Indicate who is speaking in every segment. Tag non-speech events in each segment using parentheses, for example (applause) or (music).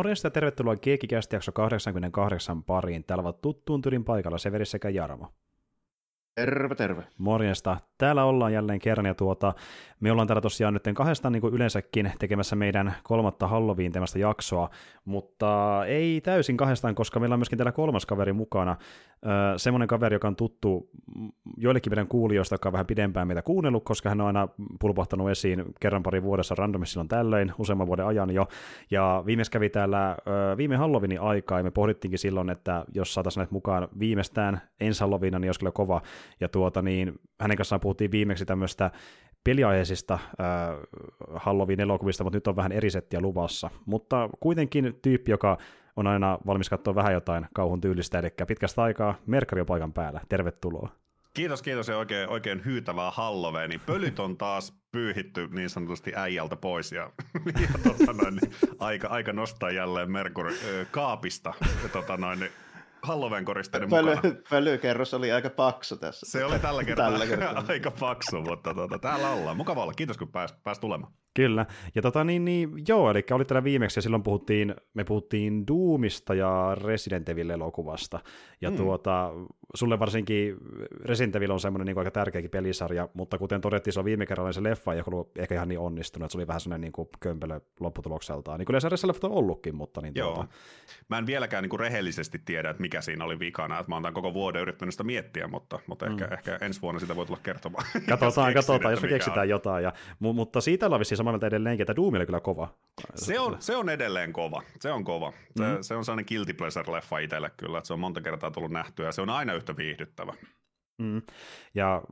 Speaker 1: Morjesta ja tervetuloa Keekikästi jakso 88 pariin. Täällä ovat tuttuun tyrin paikalla Severi sekä Jarmo.
Speaker 2: Terve, terve.
Speaker 1: Morjesta. Täällä ollaan jälleen kerran ja tuota, me ollaan täällä tosiaan nyt kahdestaan niin kuin yleensäkin tekemässä meidän kolmatta Halloween teemästä jaksoa, mutta ei täysin kahdestaan, koska meillä on myöskin täällä kolmas kaveri mukana. Öö, semmoinen kaveri, joka on tuttu joillekin meidän kuulijoista, joka on vähän pidempään meitä kuunnellut, koska hän on aina pulpahtanut esiin kerran pari vuodessa randomissa silloin tällöin, useamman vuoden ajan jo. Ja viimeis kävi täällä öö, viime Halloweenin aikaa, ja me pohdittiinkin silloin, että jos saataisiin näitä mukaan viimeistään ensi Halloweena, niin olisi kyllä kova. Ja tuota, niin hänen kanssaan puhuttiin viimeksi tämmöistä peliaiheisista äh, Halloween-elokuvista, mutta nyt on vähän eri settiä luvassa. Mutta kuitenkin tyyppi, joka on aina valmis katsoa vähän jotain kauhun tyylistä, eli pitkästä aikaa Merkari on paikan päällä. Tervetuloa.
Speaker 3: Kiitos, kiitos ja oikein, oikein hyytävää Halloweeni. Pölyt on taas pyyhitty niin sanotusti äijältä pois ja, ja tota noin, niin aika, aika nostaa jälleen Merkur kaapista tota noin, niin Halloween koristeiden
Speaker 2: Pöly,
Speaker 3: mukana. (laughs)
Speaker 2: pölykerros oli aika paksu tässä.
Speaker 3: Se oli tällä kertaa, (laughs)
Speaker 2: Tällä kertaa. (laughs)
Speaker 3: aika paksu, mutta tota, täällä ollaan. Mukava olla. Kiitos, kun pääs, pääs tulemaan.
Speaker 1: Kyllä. Ja tota niin, niin joo, eli oli täällä viimeksi ja silloin puhuttiin, me puhuttiin Doomista ja Resident Evil-elokuvasta. Ja mm. tuota, sulle varsinkin Resident Evil on semmoinen niin aika tärkeäkin pelisarja, mutta kuten todettiin, se on viime kerralla niin se leffa ei ollut ehkä ihan niin onnistunut, että se oli vähän semmoinen niin kuin kömpelö lopputulokseltaan. Niin kyllä se leffat on ollutkin, mutta niin
Speaker 3: Joo.
Speaker 1: tuota,
Speaker 3: Mä en vieläkään niin kuin rehellisesti tiedä, että mikä siinä oli vikana. Että mä oon tämän koko vuoden yrittänyt sitä miettiä, mutta, mutta ehkä, ehkä ensi vuonna sitä voi tulla kertomaan.
Speaker 1: Katsotaan, (laughs) katsotaan, jos me keksitään
Speaker 3: on.
Speaker 1: jotain. Ja, mu- mutta siitä ollaan vissiin samaa mieltä edelleenkin, että Doom oli kyllä kova.
Speaker 3: Se on, se on edelleen kova. Se on kova. Se, mm. se on sellainen guilty pleasure-leffa itselle kyllä, että se on monta kertaa tullut nähtyä ja se on aina yhtä viihdyttävä.
Speaker 1: Mm. Ja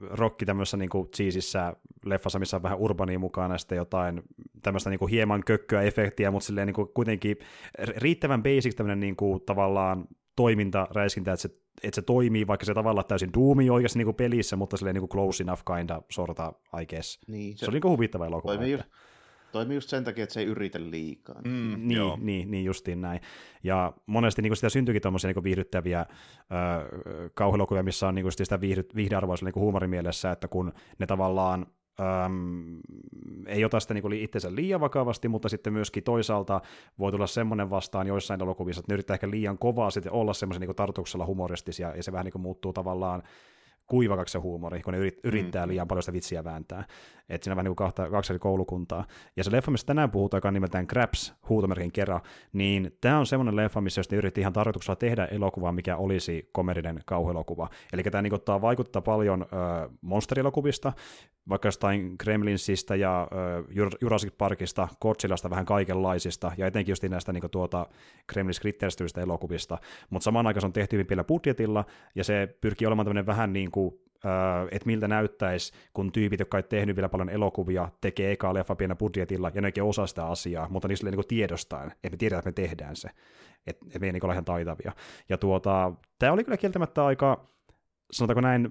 Speaker 1: Rokki tämmöisessä niin kuin cheesissä leffassa, missä on vähän urbania mukana, ja sitten jotain tämmöistä niin kuin hieman kökköä efektiä, mutta silleen niin kuin kuitenkin riittävän basic tämmöinen niin kuin tavallaan toiminta, räiskintä, että se, että se toimii, vaikka se tavallaan täysin duumi oikeasti niin kuin pelissä, mutta silleen niin kuin close enough kinda sorta, I guess.
Speaker 2: Niin,
Speaker 1: Se oli niin kuin huvittava elokuva.
Speaker 2: toimii, just, toimii just sen takia, että se ei yritä liikaa.
Speaker 3: Mm,
Speaker 1: Niin,
Speaker 3: joo.
Speaker 1: niin, niin, justiin näin. Ja monesti niin sitä syntyykin tuommoisia niin viihdyttäviä äh, kauhuelokuvia, missä on niin sitä viihdy, viihdearvoisella niin huumorimielessä, että kun ne tavallaan äm, ei ota sitä niin itsensä liian vakavasti, mutta sitten myöskin toisaalta voi tulla semmoinen vastaan joissain elokuvissa, että ne yrittää ehkä liian kovaa sitten olla semmoisen niin tartuksella humoristisia, ja se vähän niin kuin muuttuu tavallaan kuivakaksi se huumori, kun ne yrit, yrittää liian paljon sitä vitsiä vääntää. Että siinä on vähän niin kuin kahta, kaksi eri koulukuntaa. Ja se leffa, mistä tänään puhutaan, joka on nimeltään Craps, huutomerkin kerran, niin tämä on semmoinen leffa, missä jos ne yritti ihan tarkoituksella tehdä elokuvaa, mikä olisi komedinen kauhuelokuva. Eli tämä niin ottaa vaikuttaa paljon ö, monsterielokuvista, vaikka jostain Gremlinsista ja ö, Jur- Jurassic Parkista, Godzillasta, vähän kaikenlaisista, ja etenkin just näistä niin tuota Gremlins kritteristyistä elokuvista, mutta samaan aikaan se on tehty hyvin pienellä budjetilla, ja se pyrkii olemaan tämmöinen vähän niin kuin että miltä näyttäisi, kun tyypit, jotka ei tehnyt vielä paljon elokuvia, tekee eka leffa pienellä budjetilla, ja nekin osaa sitä asiaa, mutta silleen niin tiedostaen, että me tiedetään, että me tehdään se, että et me ei niin ihan taitavia. Ja tuota, tämä oli kyllä kieltämättä aika, sanotaanko näin,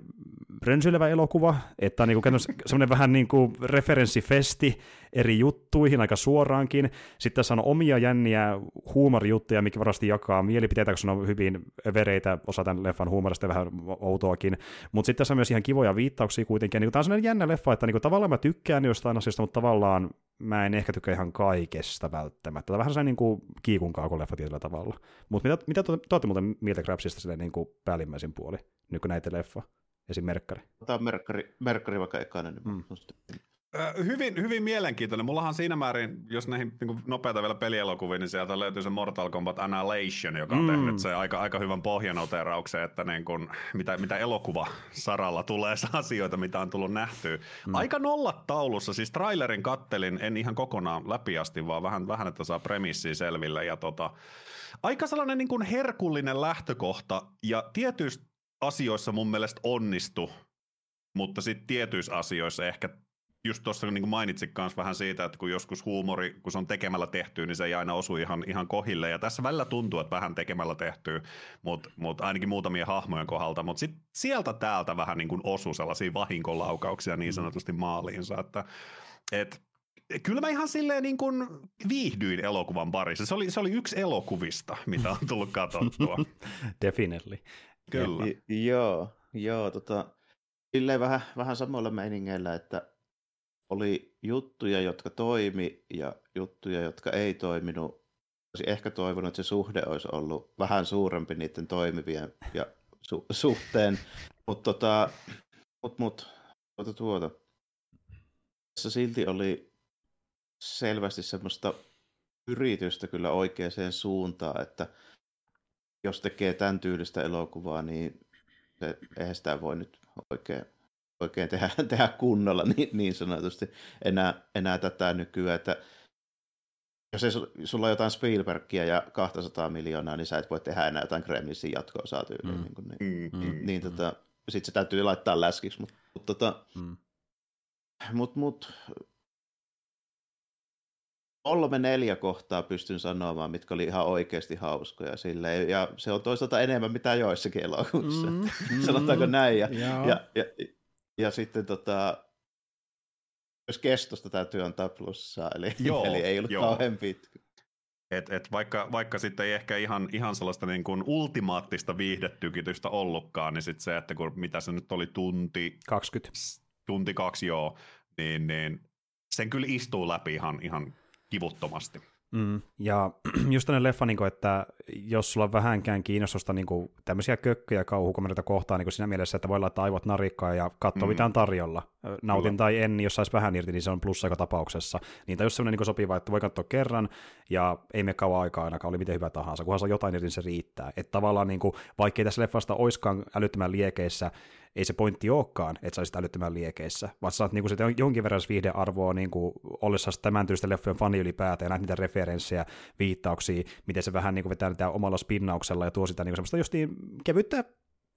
Speaker 1: rönsyilevä elokuva, että niin kuin semmoinen vähän niin kuin referenssifesti eri juttuihin aika suoraankin. Sitten tässä on omia jänniä huumorijuttuja, mikä varmasti jakaa mielipiteitä, koska on hyvin övereitä, osa tämän leffan huumorista vähän outoakin. Mutta sitten tässä on myös ihan kivoja viittauksia kuitenkin. Ja niin tämä on sellainen jännä leffa, että niin tavallaan mä tykkään jostain asiasta, mutta tavallaan mä en ehkä tykkää ihan kaikesta välttämättä. Tämä on vähän sellainen niin kuin kiikun kaukoleffa tietyllä tavalla. Mutta mitä, mitä te olette muuten mieltä Crabsista silleen niin kuin päällimmäisin puoli, nyt kun näitä leffa? Esim. Merkkari.
Speaker 2: Otetaan Merkkari, Merkkari vaikka ekana. Niin
Speaker 1: Mm.
Speaker 3: Hyvin, hyvin mielenkiintoinen. Mullahan siinä määrin, jos näihin niin nopeita vielä pelielokuvia, niin sieltä löytyy se Mortal Kombat Annihilation, joka on
Speaker 1: Mm.
Speaker 3: tehnyt se aika, aika hyvän pohjanoterauksen, että niin kun, mitä, mitä elokuva saralla tulee asioita, mitä on tullut nähtyä. Mm. Aika nollat taulussa, siis trailerin kattelin, en ihan kokonaan läpi asti, vaan vähän, vähän että saa premissiä selville. Ja tota, aika sellainen niin kuin herkullinen lähtökohta, ja tietyissä asioissa mun mielestä onnistu, mutta sitten tietyissä asioissa ehkä just tuossa niin mainitsit myös vähän siitä, että kun joskus huumori, kun se on tekemällä tehty, niin se ei aina osu ihan, ihan kohille. Ja tässä välillä tuntuu, että vähän tekemällä tehty, mutta mut ainakin muutamien hahmojen kohdalta. Mutta sitten sieltä täältä vähän niin kuin osu sellaisia vahinkolaukauksia niin sanotusti maaliinsa. Että, et, kyllä mä ihan silleen niin kuin viihdyin elokuvan parissa. Se oli, se oli yksi elokuvista, mitä on tullut katsottua. (laughs)
Speaker 1: Definitely.
Speaker 3: Kyllä.
Speaker 2: I, joo, joo, tota, silleen vähän, vähän samoilla meiningeillä, että oli juttuja, jotka toimi ja juttuja, jotka ei toiminut. Olisin ehkä toivonut, että se suhde olisi ollut vähän suurempi niiden toimivien ja su- suhteen, (laughs) mutta tota, mut, mut, tuota, tuota. Tässä silti oli selvästi semmoista yritystä kyllä oikeaan suuntaan, että jos tekee tämän tyylistä elokuvaa, niin se, eihän sitä voi nyt oikein oikein tehdä, (laughs) tehdä kunnolla niin, niin sanotusti enää, enää tätä nykyään, että jos ei sulla on jotain Spielbergia ja 200 miljoonaa, niin sä et voi tehdä enää jotain Gremlinsin jatko-osaa tyyliin. Mm. Niin, kuin, niin, mm. niin, niin mm. tota, sit se täytyy laittaa läskiksi, mutta mut, tota, mm. mut, mut, kolme neljä kohtaa pystyn sanomaan, mitkä oli ihan oikeasti hauskoja silleen, ja se on toisaalta enemmän mitä joissakin elokuvissa, mm, (laughs) mm, sanotaanko näin, ja, ja, ja, ja sitten tota, myös kestosta täytyy antaa plussaa, eli, (laughs) joo, eli ei ollut joo. kauhean pitkä.
Speaker 3: Et, et vaikka, vaikka sitten ei ehkä ihan, ihan sellaista niin kuin ultimaattista viihdetykitystä ollutkaan, niin sitten se, että kun, mitä se nyt oli, tunti...
Speaker 1: 20.
Speaker 3: Tunti kaksi, joo, niin, niin sen kyllä istuu läpi ihan, ihan kivuttomasti.
Speaker 1: Mm, ja (clears throat) just tämmöinen leffa, niin kuin, että jos sulla on vähänkään kiinnostusta niin kuin, tämmöisiä kökköjä kauhukomeroita kohtaan niin kuin siinä mielessä, että voi laittaa aivot narikkaan ja katsoa mm. mitä on tarjolla. Nautin Kyllä. tai en, niin jos saisi vähän irti, niin se on plussa joka tapauksessa. Niin on just semmoinen niin sopiva, että voi katsoa kerran ja ei me kauan aikaa ainakaan, oli miten hyvä tahansa. Kunhan saa jotain irti, niin se riittää. Että tavallaan, niin kuin, vaikkei tässä leffasta oiskaan älyttömän liekeissä, ei se pointti olekaan, että sä olisit älyttömän liekeissä, vaan saat niinku sitä jonkin verran viihdearvoa niinku, ollessa tämän tyylistä leffojen fani ylipäätään, ja näet niitä referenssejä, viittauksia, miten se vähän niinku vetää niitä omalla spinnauksella ja tuo sitä niinku semmoista justiin kevyttä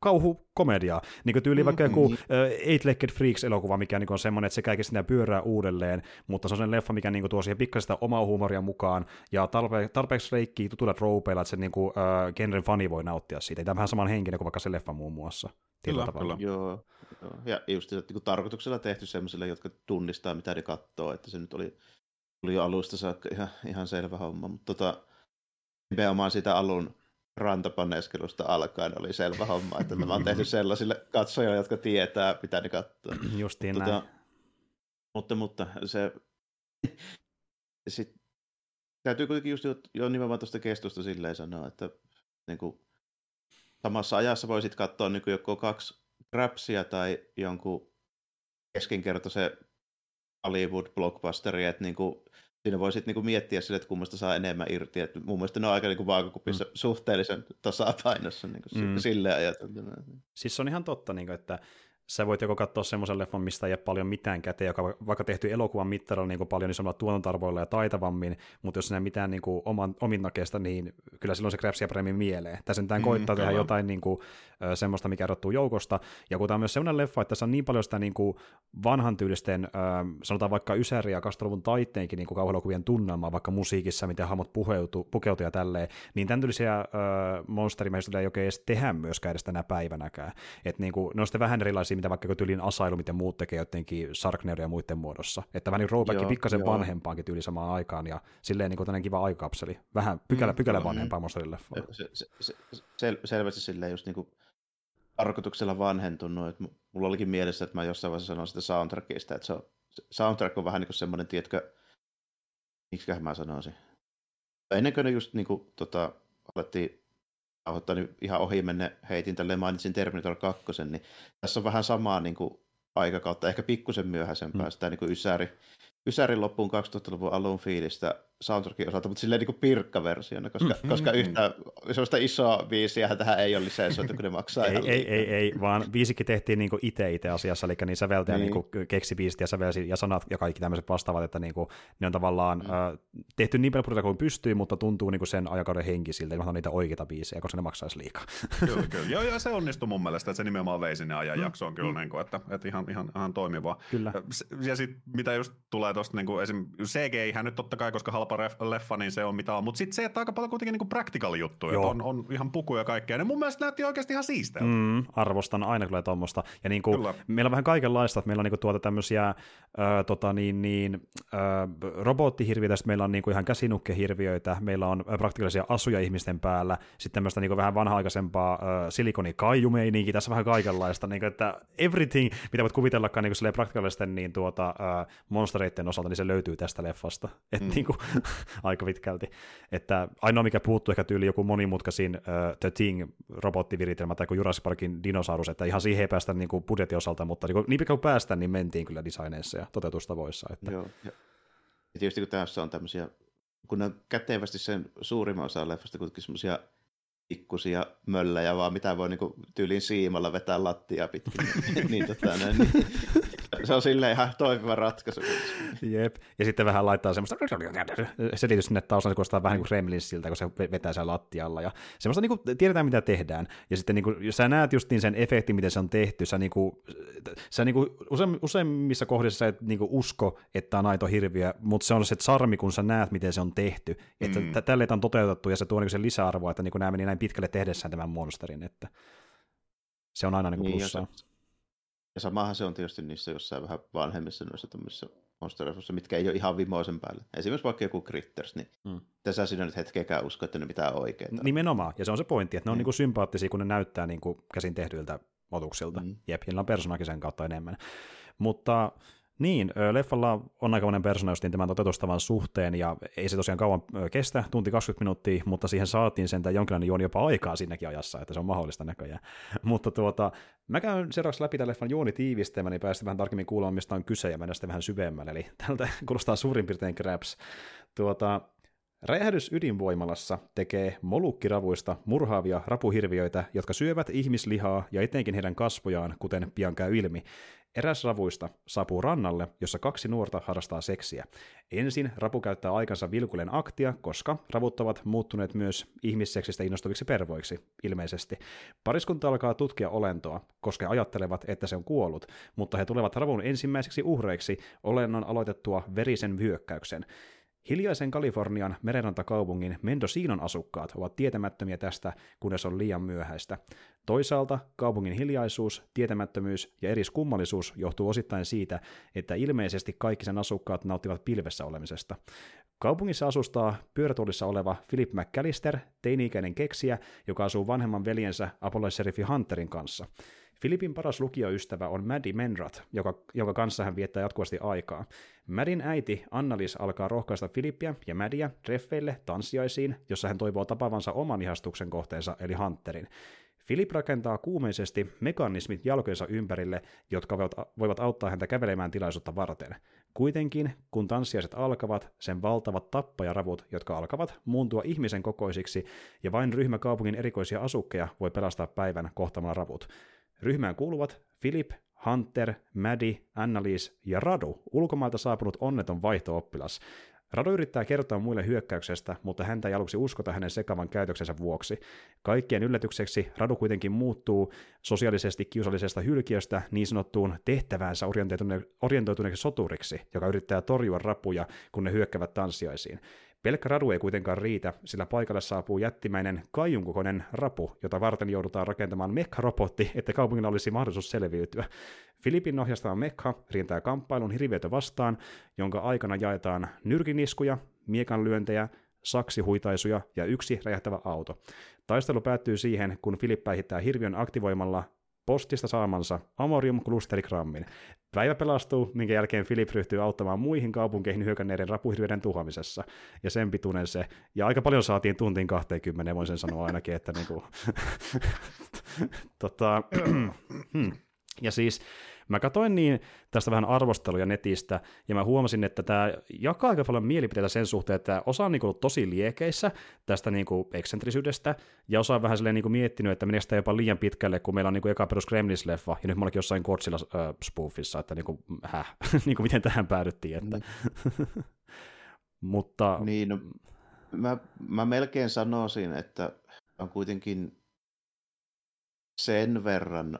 Speaker 1: kauhukomediaa. Niin kuin tyyli mm, vaikka joku mm. Eight Legged Freaks-elokuva, mikä niin on semmoinen, että se kaikki sitä pyörää uudelleen, mutta se on sen leffa, mikä niin tuo siihen pikkasen omaa huumoria mukaan, ja tarpe- tarpeeksi reikkii tutuilla tropeilla, että se niin kuin, uh, genren fani voi nauttia siitä. Tämä on vähän saman henkinen kuin vaikka se leffa muun muassa.
Speaker 2: Kyllä, kyllä. Joo, joo. Ja just että niin tarkoituksella tehty sellaisille, jotka tunnistaa, mitä ne katsoo, että se nyt oli, oli jo alusta saakka ihan, ihan selvä homma, mutta tota, nimenomaan sitä alun rantapaneskelusta alkaen oli selvä homma, että tämä on tehty sellaisille katsojille, jotka tietää, mitä ne katsoo. (clears throat)
Speaker 1: Justiin tota, näin.
Speaker 2: Mutta, mutta se... Sit, täytyy kuitenkin just jo nimenomaan tuosta kestosta silleen sanoa, että niin kuin, samassa ajassa voisit katsoa niin joko kaksi Grapsia tai jonkun keskinkertaisen Hollywood-blockbusteria, että niin kuin, siinä voi sitten niinku miettiä sille, että kummasta saa enemmän irti. Et mun mielestä ne on aika niinku vaakakupissa mm. suhteellisen tasapainossa niinku mm. silleen ajateltuna.
Speaker 1: Siis se on ihan totta, niinku, että sä voit joko katsoa semmoisen leffon, mistä ei ole paljon mitään käteen, joka vaikka tehty elokuvan mittarilla niin paljon niin tuotantarvoilla ja taitavammin, mutta jos ei mitään niin kuin, oman, ominnakeesta, niin kyllä silloin se kräpsiä paremmin mieleen. Tässä nyt mm, koittaa tehdä jotain niin kuin, semmoista, mikä erottuu joukosta, ja kun tämä on myös semmoinen leffa, että tässä on niin paljon sitä niin kuin, vanhan tyylisten, sanotaan vaikka Ysäri ja 20 taitteenkin niin kauhuelokuvien tunnelmaa, vaikka musiikissa, miten hahmot pukeutuu, pukeutuu ja tälleen, niin tämän tyylisiä äh, monsterimeistä ei oikein edes tehdä myöskään edes tänä päivänäkään. Että niin kuin, ne on sitten vähän erilaisia sellaisia, mitä vaikka tyylin asailu, mitä muut tekee jotenkin Sarkner ja muiden muodossa. Että vähän niin throwback pikkasen joo. vanhempaankin tyyli samaan aikaan ja silleen niin kuin kiva aikapseli. Vähän pykälä, mm, pykälä vanhempaa mm. Se, se, se,
Speaker 2: sel, selvästi silleen just niin kuin tarkoituksella vanhentunut. Että mulla olikin mielessä, että mä jossain vaiheessa sanoin sitä soundtrackista, että se on, soundtrack on vähän niin kuin semmoinen, tiedätkö, miksiköhän mä sanoisin. Ennen kuin ne just niin kuin, tota, alettiin nauhoittaa, niin ihan ohi menne heitin tälleen mainitsin Terminator 2, niin tässä on vähän samaa niin kuin aikakautta, ehkä pikkusen myöhäisempää mm. sitä niin kuin ysäri, Ysärin loppuun 2000-luvun alun fiilistä soundtrackin osalta, mutta silleen niin pirkkaversiona, koska, mm, koska mm, yhtä sellaista isoa biisiä tähän ei ole lisensoitu, kun ne maksaa
Speaker 1: ei, ei, ei, ei, vaan biisikin tehtiin niin itse itse asiassa, eli niin säveltäjä niin. niin keksi biisit ja sävelsi ja sanat ja kaikki tämmöiset vastaavat, että niin kuin, ne on tavallaan mm. äh, tehty niin paljon kuin pystyy, mutta tuntuu niin kuin sen aikakauden henkisiltä, että niitä oikeita biisejä, koska ne maksaisi liikaa.
Speaker 3: kyllä, (laughs) kyllä. Joo, joo, se onnistui mun mielestä, että se nimenomaan vei sinne ajan mm. jaksoon kyllä, mm. niin kuin, että, että ihan, ihan, ihan toimivaa.
Speaker 1: Kyllä.
Speaker 3: Ja sitten mitä just tulee tuosta, niin kuin esim. CGI, hän nyt totta kai, koska halpa leffa, niin se on mitä on. Mutta sitten se, että aika paljon kuitenkin niinku practical juttuja, on, on, ihan pukuja ja kaikkea. Ne mun mielestä näytti oikeasti ihan siisteiltä.
Speaker 1: Mm, arvostan aina kyllä tuommoista. Ja niinku, meillä on vähän kaikenlaista, että meillä on niinku tuota tämmöisiä äh, tota niin, niin, äh, robottihirviöitä, sitten meillä on niinku ihan käsinukkehirviöitä, meillä on praktikaalisia asuja ihmisten päällä, sitten tämmöistä niinku vähän vanha-aikaisempaa äh, silikonikaiumeininki, tässä vähän kaikenlaista, niinku, että everything, mitä voit kuvitellakaan niinku praktikaalisten niin tuota, äh, monstereiden osalta, niin se löytyy tästä leffasta. Et mm. niinku, (laughs) aika pitkälti. Että ainoa, mikä puuttuu ehkä tyyli joku monimutkaisin uh, The Thing robottiviritelmä tai kuin Jurassic Parkin dinosaurus, että ihan siihen ei päästä niin kuin budjetin osalta, mutta niin, niin pitkä kuin päästä, niin mentiin kyllä designeissa ja toteutustavavoissa. Että... Joo, ja
Speaker 2: tietysti kun tässä on tämmöisiä, kun ne on kätevästi sen suurimman osa leffasta kuitenkin semmoisia pikkusia möllejä, vaan mitä voi niinku tyyliin siimalla vetää lattia pitkin. (laughs) niin, tota, näin, niin, se on silleen ihan toimiva ratkaisu.
Speaker 1: Jep. Ja sitten vähän laittaa semmoista selitys sinne taustaan, se kuulostaa vähän niin kuin siltä, kun se vetää siellä lattialla. Ja semmoista niin kuin, tiedetään, mitä tehdään. Ja sitten niin kuin, jos sä näet just niin sen efektin, miten se on tehty, sä, niin kuin, sä niin kuin, use, useimmissa kohdissa sä et niin kuin usko, että on aito hirviö, mutta se on se charmi, kun sä näet, miten se on tehty. Että mm. tälle on toteutettu ja se tuo niin sen lisäarvoa, että niin kuin nämä meni näin pitkälle tehdessään tämän monsterin. Että se on aina niin kuin niin, plussaa.
Speaker 2: Ja samahan se on tietysti niissä jossain vähän vanhemmissa noissa tämmöisissä monstereissa, mitkä ei ole ihan vimoisen päälle. Esimerkiksi vaikka joku Critters, niin mm. tässä siinä nyt hetkeäkään usko, että ne mitään oikein.
Speaker 1: Nimenomaan, ja se on se pointti, että ne on mm. niin kuin sympaattisia, kun ne näyttää niin kuin käsin tehdyiltä otuksilta. Mm. Jep, niillä on persoonakin sen kautta enemmän. Mutta niin, leffalla on aika monen persona justiin tämän toteutustavan suhteen, ja ei se tosiaan kauan kestä, tunti 20 minuuttia, mutta siihen saatiin sen jonkinlainen juoni jopa aikaa siinäkin ajassa, että se on mahdollista näköjään. (laughs) mutta tuota, mä käyn seuraavaksi läpi tämän leffan juonitiivistelmän, niin päästä vähän tarkemmin kuulemaan, mistä on kyse, ja mennä sitten vähän syvemmälle, eli tältä kuulostaa suurin piirtein Krabs. Tuota, Räjähdys ydinvoimalassa tekee molukkiravuista murhaavia rapuhirviöitä, jotka syövät ihmislihaa ja etenkin heidän kasvojaan, kuten pian käy ilmi. Eräs ravuista saapuu rannalle, jossa kaksi nuorta harrastaa seksiä. Ensin rapu käyttää aikansa vilkulen aktia, koska ravut ovat muuttuneet myös ihmisseksistä innostuviksi pervoiksi, ilmeisesti. Pariskunta alkaa tutkia olentoa, koska he ajattelevat, että se on kuollut, mutta he tulevat ravun ensimmäiseksi uhreiksi olennon aloitettua verisen vyökkäyksen. Hiljaisen Kalifornian merenrantakaupungin Mendocinon asukkaat ovat tietämättömiä tästä, kunnes on liian myöhäistä. Toisaalta kaupungin hiljaisuus, tietämättömyys ja eriskummallisuus johtuu osittain siitä, että ilmeisesti kaikki sen asukkaat nauttivat pilvessä olemisesta. Kaupungissa asustaa pyörätuolissa oleva Philip McAllister, teini-ikäinen keksiä, joka asuu vanhemman veljensä Apollo-seriffi Hunterin kanssa. Filipin paras lukioystävä on Maddie Menrat, joka, jonka kanssa hän viettää jatkuvasti aikaa. Maddin äiti Annalis alkaa rohkaista Filippiä ja Maddia treffeille tanssiaisiin, jossa hän toivoo tapavansa oman ihastuksen kohteensa eli Hunterin. Philip rakentaa kuumeisesti mekanismit jalkojensa ympärille, jotka voivat auttaa häntä kävelemään tilaisuutta varten. Kuitenkin, kun tanssiaiset alkavat, sen valtavat tappajaravut, jotka alkavat muuntua ihmisen kokoisiksi, ja vain ryhmä kaupungin erikoisia asukkeja voi pelastaa päivän kohtamalla ravut. Ryhmään kuuluvat Philip, Hunter, Maddie, Annalise ja Radu, ulkomailta saapunut onneton vaihtooppilas. Radu yrittää kertoa muille hyökkäyksestä, mutta häntä ei aluksi uskota hänen sekavan käytöksensä vuoksi. Kaikkien yllätykseksi Radu kuitenkin muuttuu sosiaalisesti kiusallisesta hylkiöstä niin sanottuun tehtäväänsä orientoituneeksi soturiksi, joka yrittää torjua rapuja, kun ne hyökkävät tanssiaisiin. Pelkkä radu ei kuitenkaan riitä, sillä paikalle saapuu jättimäinen kaiunkokoinen rapu, jota varten joudutaan rakentamaan mekha-robotti, että kaupungilla olisi mahdollisuus selviytyä. Filipin ohjastama mekha rientää kamppailun hirviötä vastaan, jonka aikana jaetaan nyrkiniskuja, miekanlyöntejä, saksihuitaisuja ja yksi räjähtävä auto. Taistelu päättyy siihen, kun Filip päihittää hirviön aktivoimalla postista saamansa Amorium klusterigrammin. Päivä pelastuu, minkä jälkeen Philip ryhtyy auttamaan muihin kaupunkeihin hyökänneiden rapuhirviöiden tuhoamisessa. Ja sen pituinen se. Ja aika paljon saatiin tuntiin 20, voin sen sanoa ainakin, että niinku... (laughs) tota, hmm. (clears throat) Ja siis Mä katsoin niin tästä vähän arvosteluja netistä, ja mä huomasin, että tämä jakaa aika paljon mielipiteitä sen suhteen, että osa on niin ollut tosi liekeissä tästä niin kuin eksentrisyydestä, ja osa on vähän silleen niin kuin miettinyt, että meneekö sitä jopa liian pitkälle, kun meillä on niin kuin eka perus Gremlins-leffa, ja nyt mä olenkin jossain Godzilla-spoofissa, että niin kuin, häh, (laughs) niin kuin miten tähän päädyttiin. Että. Mm. (laughs) Mutta...
Speaker 2: Niin, no, mä, mä melkein sanoisin, että on kuitenkin sen verran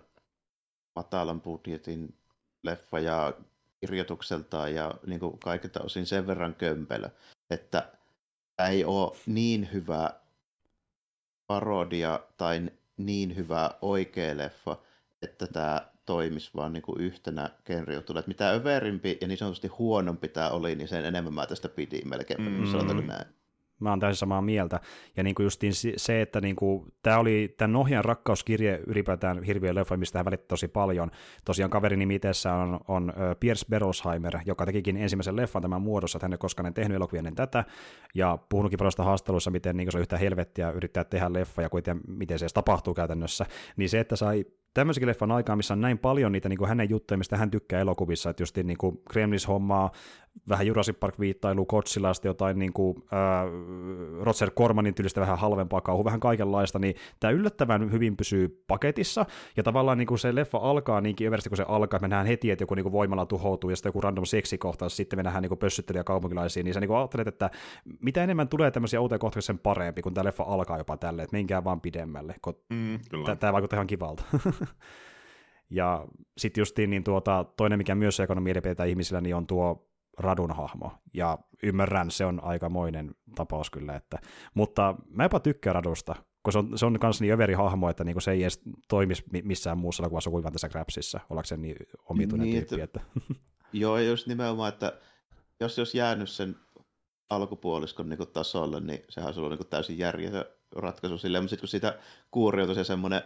Speaker 2: matalan budjetin leffa ja kirjoitukseltaan ja niin kuin kaikilta osin sen verran kömpelö, että ei ole niin hyvä parodia tai niin hyvä oikea leffa, että tämä toimisi vaan niin kuin yhtenä. Että mitä överimpi ja niin sanotusti huonompi tämä oli, niin sen enemmän mä tästä pidin melkein, mm. sanotaan näin.
Speaker 1: Mä oon täysin samaa mieltä. Ja niin kuin justiin se, että niin kuin, tämä oli tämän ohjaajan rakkauskirje ylipäätään hirviö leffa, mistä hän välitti tosi paljon. Tosiaan kaverin nimi on, on Piers Berolsheimer, joka tekikin ensimmäisen leffan tämän muodossa, että hän ei koskaan tehnyt elokuvia ennen tätä, ja puhunutkin paljon haastatteluissa, miten niin se on yhtä helvettiä yrittää tehdä leffa, ja kuitenkin miten se edes tapahtuu käytännössä. Niin se, että sai tämmöisikin leffan aikaa, missä on näin paljon niitä niin kuin hänen juttuja, mistä hän tykkää elokuvissa, että just niin kuin Gremlins-hommaa, vähän Jurassic Park-viittailu, Godzillasta, jotain niin kuin, äh, Roger Cormanin tyylistä vähän halvempaa kauhu, vähän kaikenlaista, niin tämä yllättävän hyvin pysyy paketissa, ja tavallaan niin kuin se leffa alkaa niinkin översti, kun se alkaa, että me nähdään heti, että joku niin kuin voimalla tuhoutuu, ja sitten joku random seksikohtaus, sitten me nähdään niin pössyttelijä kaupunkilaisia, niin sä niin kuin ajattelet, että mitä enemmän tulee tämmöisiä outoja kohtauksia, sen parempi, kun tämä leffa alkaa jopa tälleen, että menkää vaan pidemmälle, kun mm, tämä vaikuttaa ihan kivalta. (laughs) ja sitten justiin niin tuota, toinen, mikä myös on mielipiteitä ihmisillä, niin on tuo radun hahmo, ja ymmärrän, se on aikamoinen tapaus kyllä, että, mutta mä jopa tykkään radusta, kun se on, se on kans niin överi hahmo, että niinku se ei edes toimisi missään muussa elokuvassa kuin tässä Grapsissa, ollakseen niin omituinen niin, tyyppi. Että, että... (laughs)
Speaker 2: Joo, just nimenomaan, että jos jos jäänyt sen alkupuoliskon niin tasolle, niin sehän olisi ollut niin täysin järjetön ratkaisu silleen, mutta sitten kun siitä kuuriutui se semmoinen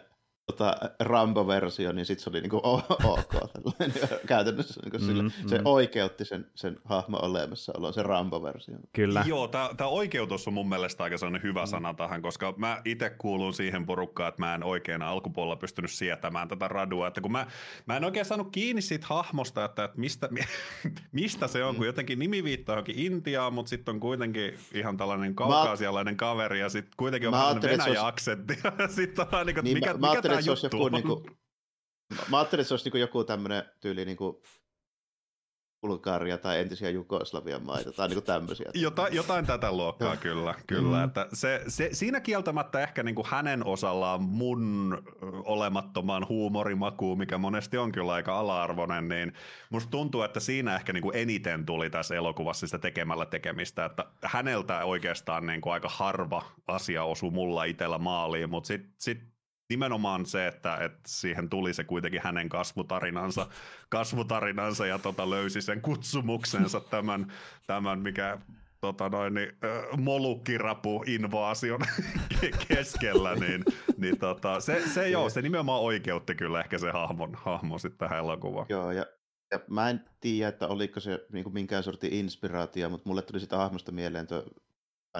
Speaker 2: tota, Rambo-versio, niin sitten se oli niinku ok (laughs) käytännössä. Niinku sille, mm, mm. Se oikeutti sen, sen hahmon olemassaolon, se Rambo-versio.
Speaker 1: Kyllä.
Speaker 3: Joo, tämä oikeutus on mun mielestä aika sellainen hyvä mm. sana tähän, koska mä itse kuulun siihen porukkaan, että mä en oikein alkupuolella pystynyt sietämään tätä radua. Että kun mä, mä en oikein saanut kiinni siitä hahmosta, että, että mistä, (laughs) mistä se on, kun mm. jotenkin nimi viittaa johonkin Intiaan, mutta sitten on kuitenkin ihan tällainen kaukaasialainen kaveri ja sitten kuitenkin on vähän Venäjä-aksentti. (laughs) sitten on niin, niin, mikä, mikä tämä
Speaker 2: että se olisi joku, niin kuin, mä ajattelin, että se olisi niin kuin joku tämmöinen tyyli niin kuin Bulgaria tai entisiä Jugoslavian maita tai niin tämmöisiä.
Speaker 3: Jota, jotain tätä luokkaa kyllä, kyllä. Mm. Että se, se, siinä kieltämättä ehkä niin kuin hänen osallaan mun olemattoman huumorimakuun, mikä monesti on kyllä aika ala-arvoinen, niin musta tuntuu, että siinä ehkä niin kuin eniten tuli tässä elokuvassa sitä tekemällä tekemistä, että häneltä oikeastaan niin kuin aika harva asia osui mulla itsellä maaliin, mutta sitten sit nimenomaan se, että, että siihen tuli se kuitenkin hänen kasvutarinansa, kasvutarinansa ja tota, löysi sen kutsumuksensa tämän, tämän mikä tota noin, niin, äh, molukkirapu-invaasion (laughs) keskellä, niin, niin tota, se, se joo, se nimenomaan oikeutti kyllä ehkä se hahmon, hahmo sitten tähän elokuvaan.
Speaker 2: Joo, ja, ja mä en tiedä, että oliko se niin kuin minkään sortin inspiraatio, mutta mulle tuli sitä hahmosta mieleen tuo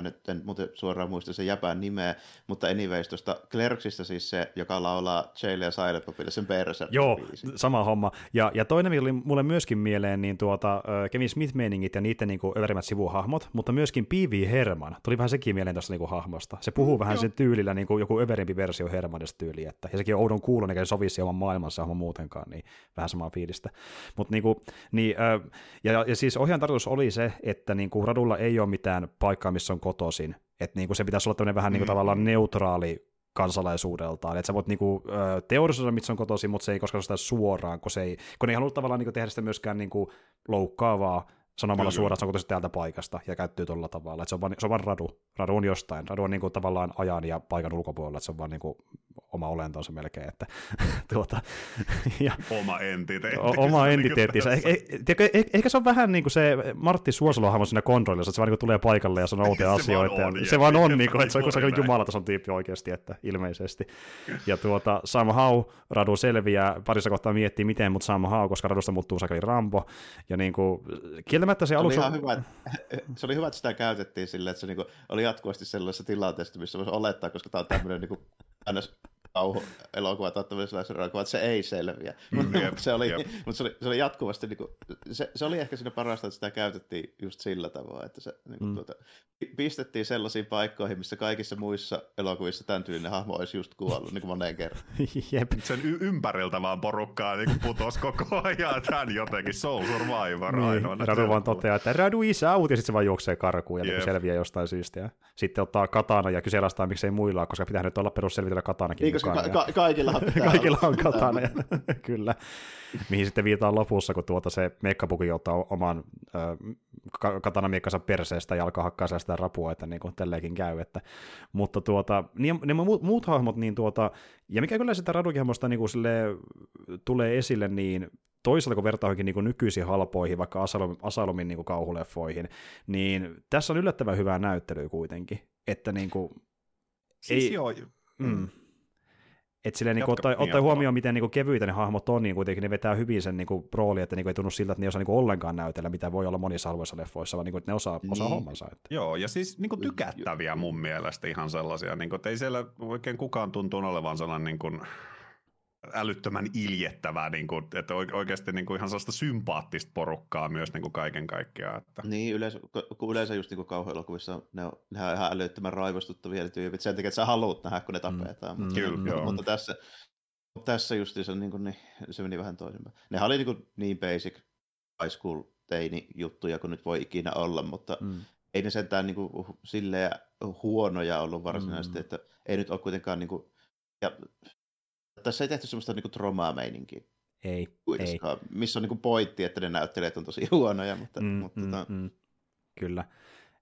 Speaker 2: nyt en muuten suoraan muista se jäpän nimeä, mutta anyways tuosta Clerksista siis se, joka laulaa Jail ja Silent Bobille sen Berserk
Speaker 1: Joo, sama homma. Ja, ja toinen oli mulle myöskin mieleen niin tuota, Kevin Smith-meiningit ja niiden niin överimmät sivuhahmot, mutta myöskin P.V. Herman. Tuli vähän sekin mieleen tuosta niin hahmosta. Se puhuu mm, vähän jo. sen tyylillä niin kuin joku överimpi versio Hermanista tyyli, että, ja sekin on oudon kuulun, eikä se sovisi oman maailmansa hahmo muutenkaan, niin vähän samaa fiilistä. Mut, niin kuin, niin, ja, ja, siis ohjaan tarkoitus oli se, että niin kuin radulla ei ole mitään paikkaa, missä on kotoisin. Että niinku se pitäisi olla tämmöinen vähän niinku mm. tavallaan neutraali kansalaisuudeltaan. Että sä voit niinku, teorisoida, mitä se on kotoisin, mutta se ei koskaan sitä suoraan, kun, se ei, kun ei halua tavallaan niinku tehdä sitä myöskään niinku loukkaavaa sanomalla suoraan, että se on täältä paikasta ja käyttyy tuolla tavalla. Että se on vaan, se on vaan radu. Radu on jostain. Radu on niinku tavallaan ajan ja paikan ulkopuolella, että se on vaan niinku oma olentonsa melkein. Että, (laughs) tuota,
Speaker 3: ja, oma entiteetti.
Speaker 1: Oma entiteettinsä. Eh, eh, eh, ehkä se on vähän niin kuin se Martti Suosalo siinä kontrollissa, että se vaan niin tulee paikalle ja sanoo outoja asioita. Vaan on, se vaan on, niin kuin, että se on kuin jumalatason tyyppi oikeasti, että ilmeisesti. (laughs) Ja tuota, Hau Radu selviää, parissa kohtaa miettii miten, mutta Hau, koska Radusta muuttuu Sakeli Rambo. Ja niin kuin, kieltämättä se alussa...
Speaker 2: Oli, hyvä, se oli hyvä, että sitä käytettiin silleen, että se niin kuin, oli jatkuvasti sellaisessa tilanteessa, missä voisi olettaa, koska tämä on tämmöinen niin kuin, kauhu elokuvat, elokuvat, se ei selviä. Mm, mutta se, oli, mutta se, oli, se oli jatkuvasti, niin kuin, se, se oli ehkä siinä parasta, että sitä käytettiin just sillä tavalla, että se niin kuin, mm. tuota, pistettiin sellaisiin paikkoihin, missä kaikissa muissa elokuvissa tämän tyylinen hahmo olisi just kuollut niin kuin moneen kertaan. (laughs)
Speaker 3: Jep. Sen y- ympäriltä vaan porukkaa niin kuin putosi koko ajan, tämän jotenkin Soul Survivor niin, ainoa.
Speaker 1: Radu vaan toteaa, että Radu is out, ja sitten se vaan juoksee karkuun ja niin selviää jostain syystä. Ja sitten ottaa katana ja kyseenalaistaa, miksei muilla, koska pitää nyt olla perusselvitellä katanakin
Speaker 2: niin, koska ka- ka- kaikilla, (laughs)
Speaker 1: kaikilla on katana, ja, (laughs) kyllä. Mihin sitten viitaan lopussa, kun tuota se mekkapuki ottaa oman äh, katanamiekkansa perseestä ja alkaa hakkaa sitä rapua, että niin kuin tälleenkin käy. Että, mutta tuota, niin, ne muut, muut hahmot, niin tuota, ja mikä kyllä sitä Radukin niin kuin sille, tulee esille, niin toisaalta kun vertaa niin nykyisiin halpoihin, vaikka Asylum, Asylumin niin kauhuleffoihin, niin tässä on yllättävän hyvää näyttelyä kuitenkin. Että niin kuin,
Speaker 3: siis ei, joo. Mm.
Speaker 1: Että silleen, niin ottaa, ottaa huomioon, miten niin kuin, kevyitä ne hahmot on, niin kuitenkin ne vetää hyvin sen niin kuin, rooli, että niin kuin, ei tunnu siltä, että ne osaa niin kuin, ollenkaan näytellä, mitä voi olla monissa alueissa leffoissa, vaan niin kuin, että ne osaa, niin. osaa hommansa. Että.
Speaker 3: Joo, ja siis niin kuin, tykättäviä mun mielestä ihan sellaisia, niin kuin, että ei siellä oikein kukaan tuntuu olevan sellainen niin kuin, älyttömän iljettävää, niin kuin, että oikeasti niin kuin ihan sellaista sympaattista porukkaa myös niin kuin kaiken kaikkiaan. Että.
Speaker 2: Niin, yleensä, kun yleensä just niin kauhuelokuvissa ne on, ne on ihan älyttömän raivostuttavia ne tyypit sen takia, että sä haluat nähdä, kun ne mm. tapetaan. Mm. Mutta, Kyllä, joo. mutta tässä, tässä se, niin kuin, niin, se meni vähän toisinpäin. Ne oli niin, kuin, niin basic high school teini juttuja kuin nyt voi ikinä olla, mutta mm. ei ne sentään niin kuin, silleen huonoja ollut varsinaisesti, mm. että ei nyt ole kuitenkaan niin kuin, ja tässä ei tehty semmoista niinku tromaa meininkiä.
Speaker 1: Ei,
Speaker 2: ei. Missä on niinku pointti, että ne näyttelijät on tosi (laughs) huonoja, mutta... Mm, mutta mm, tota... mm.
Speaker 1: Kyllä.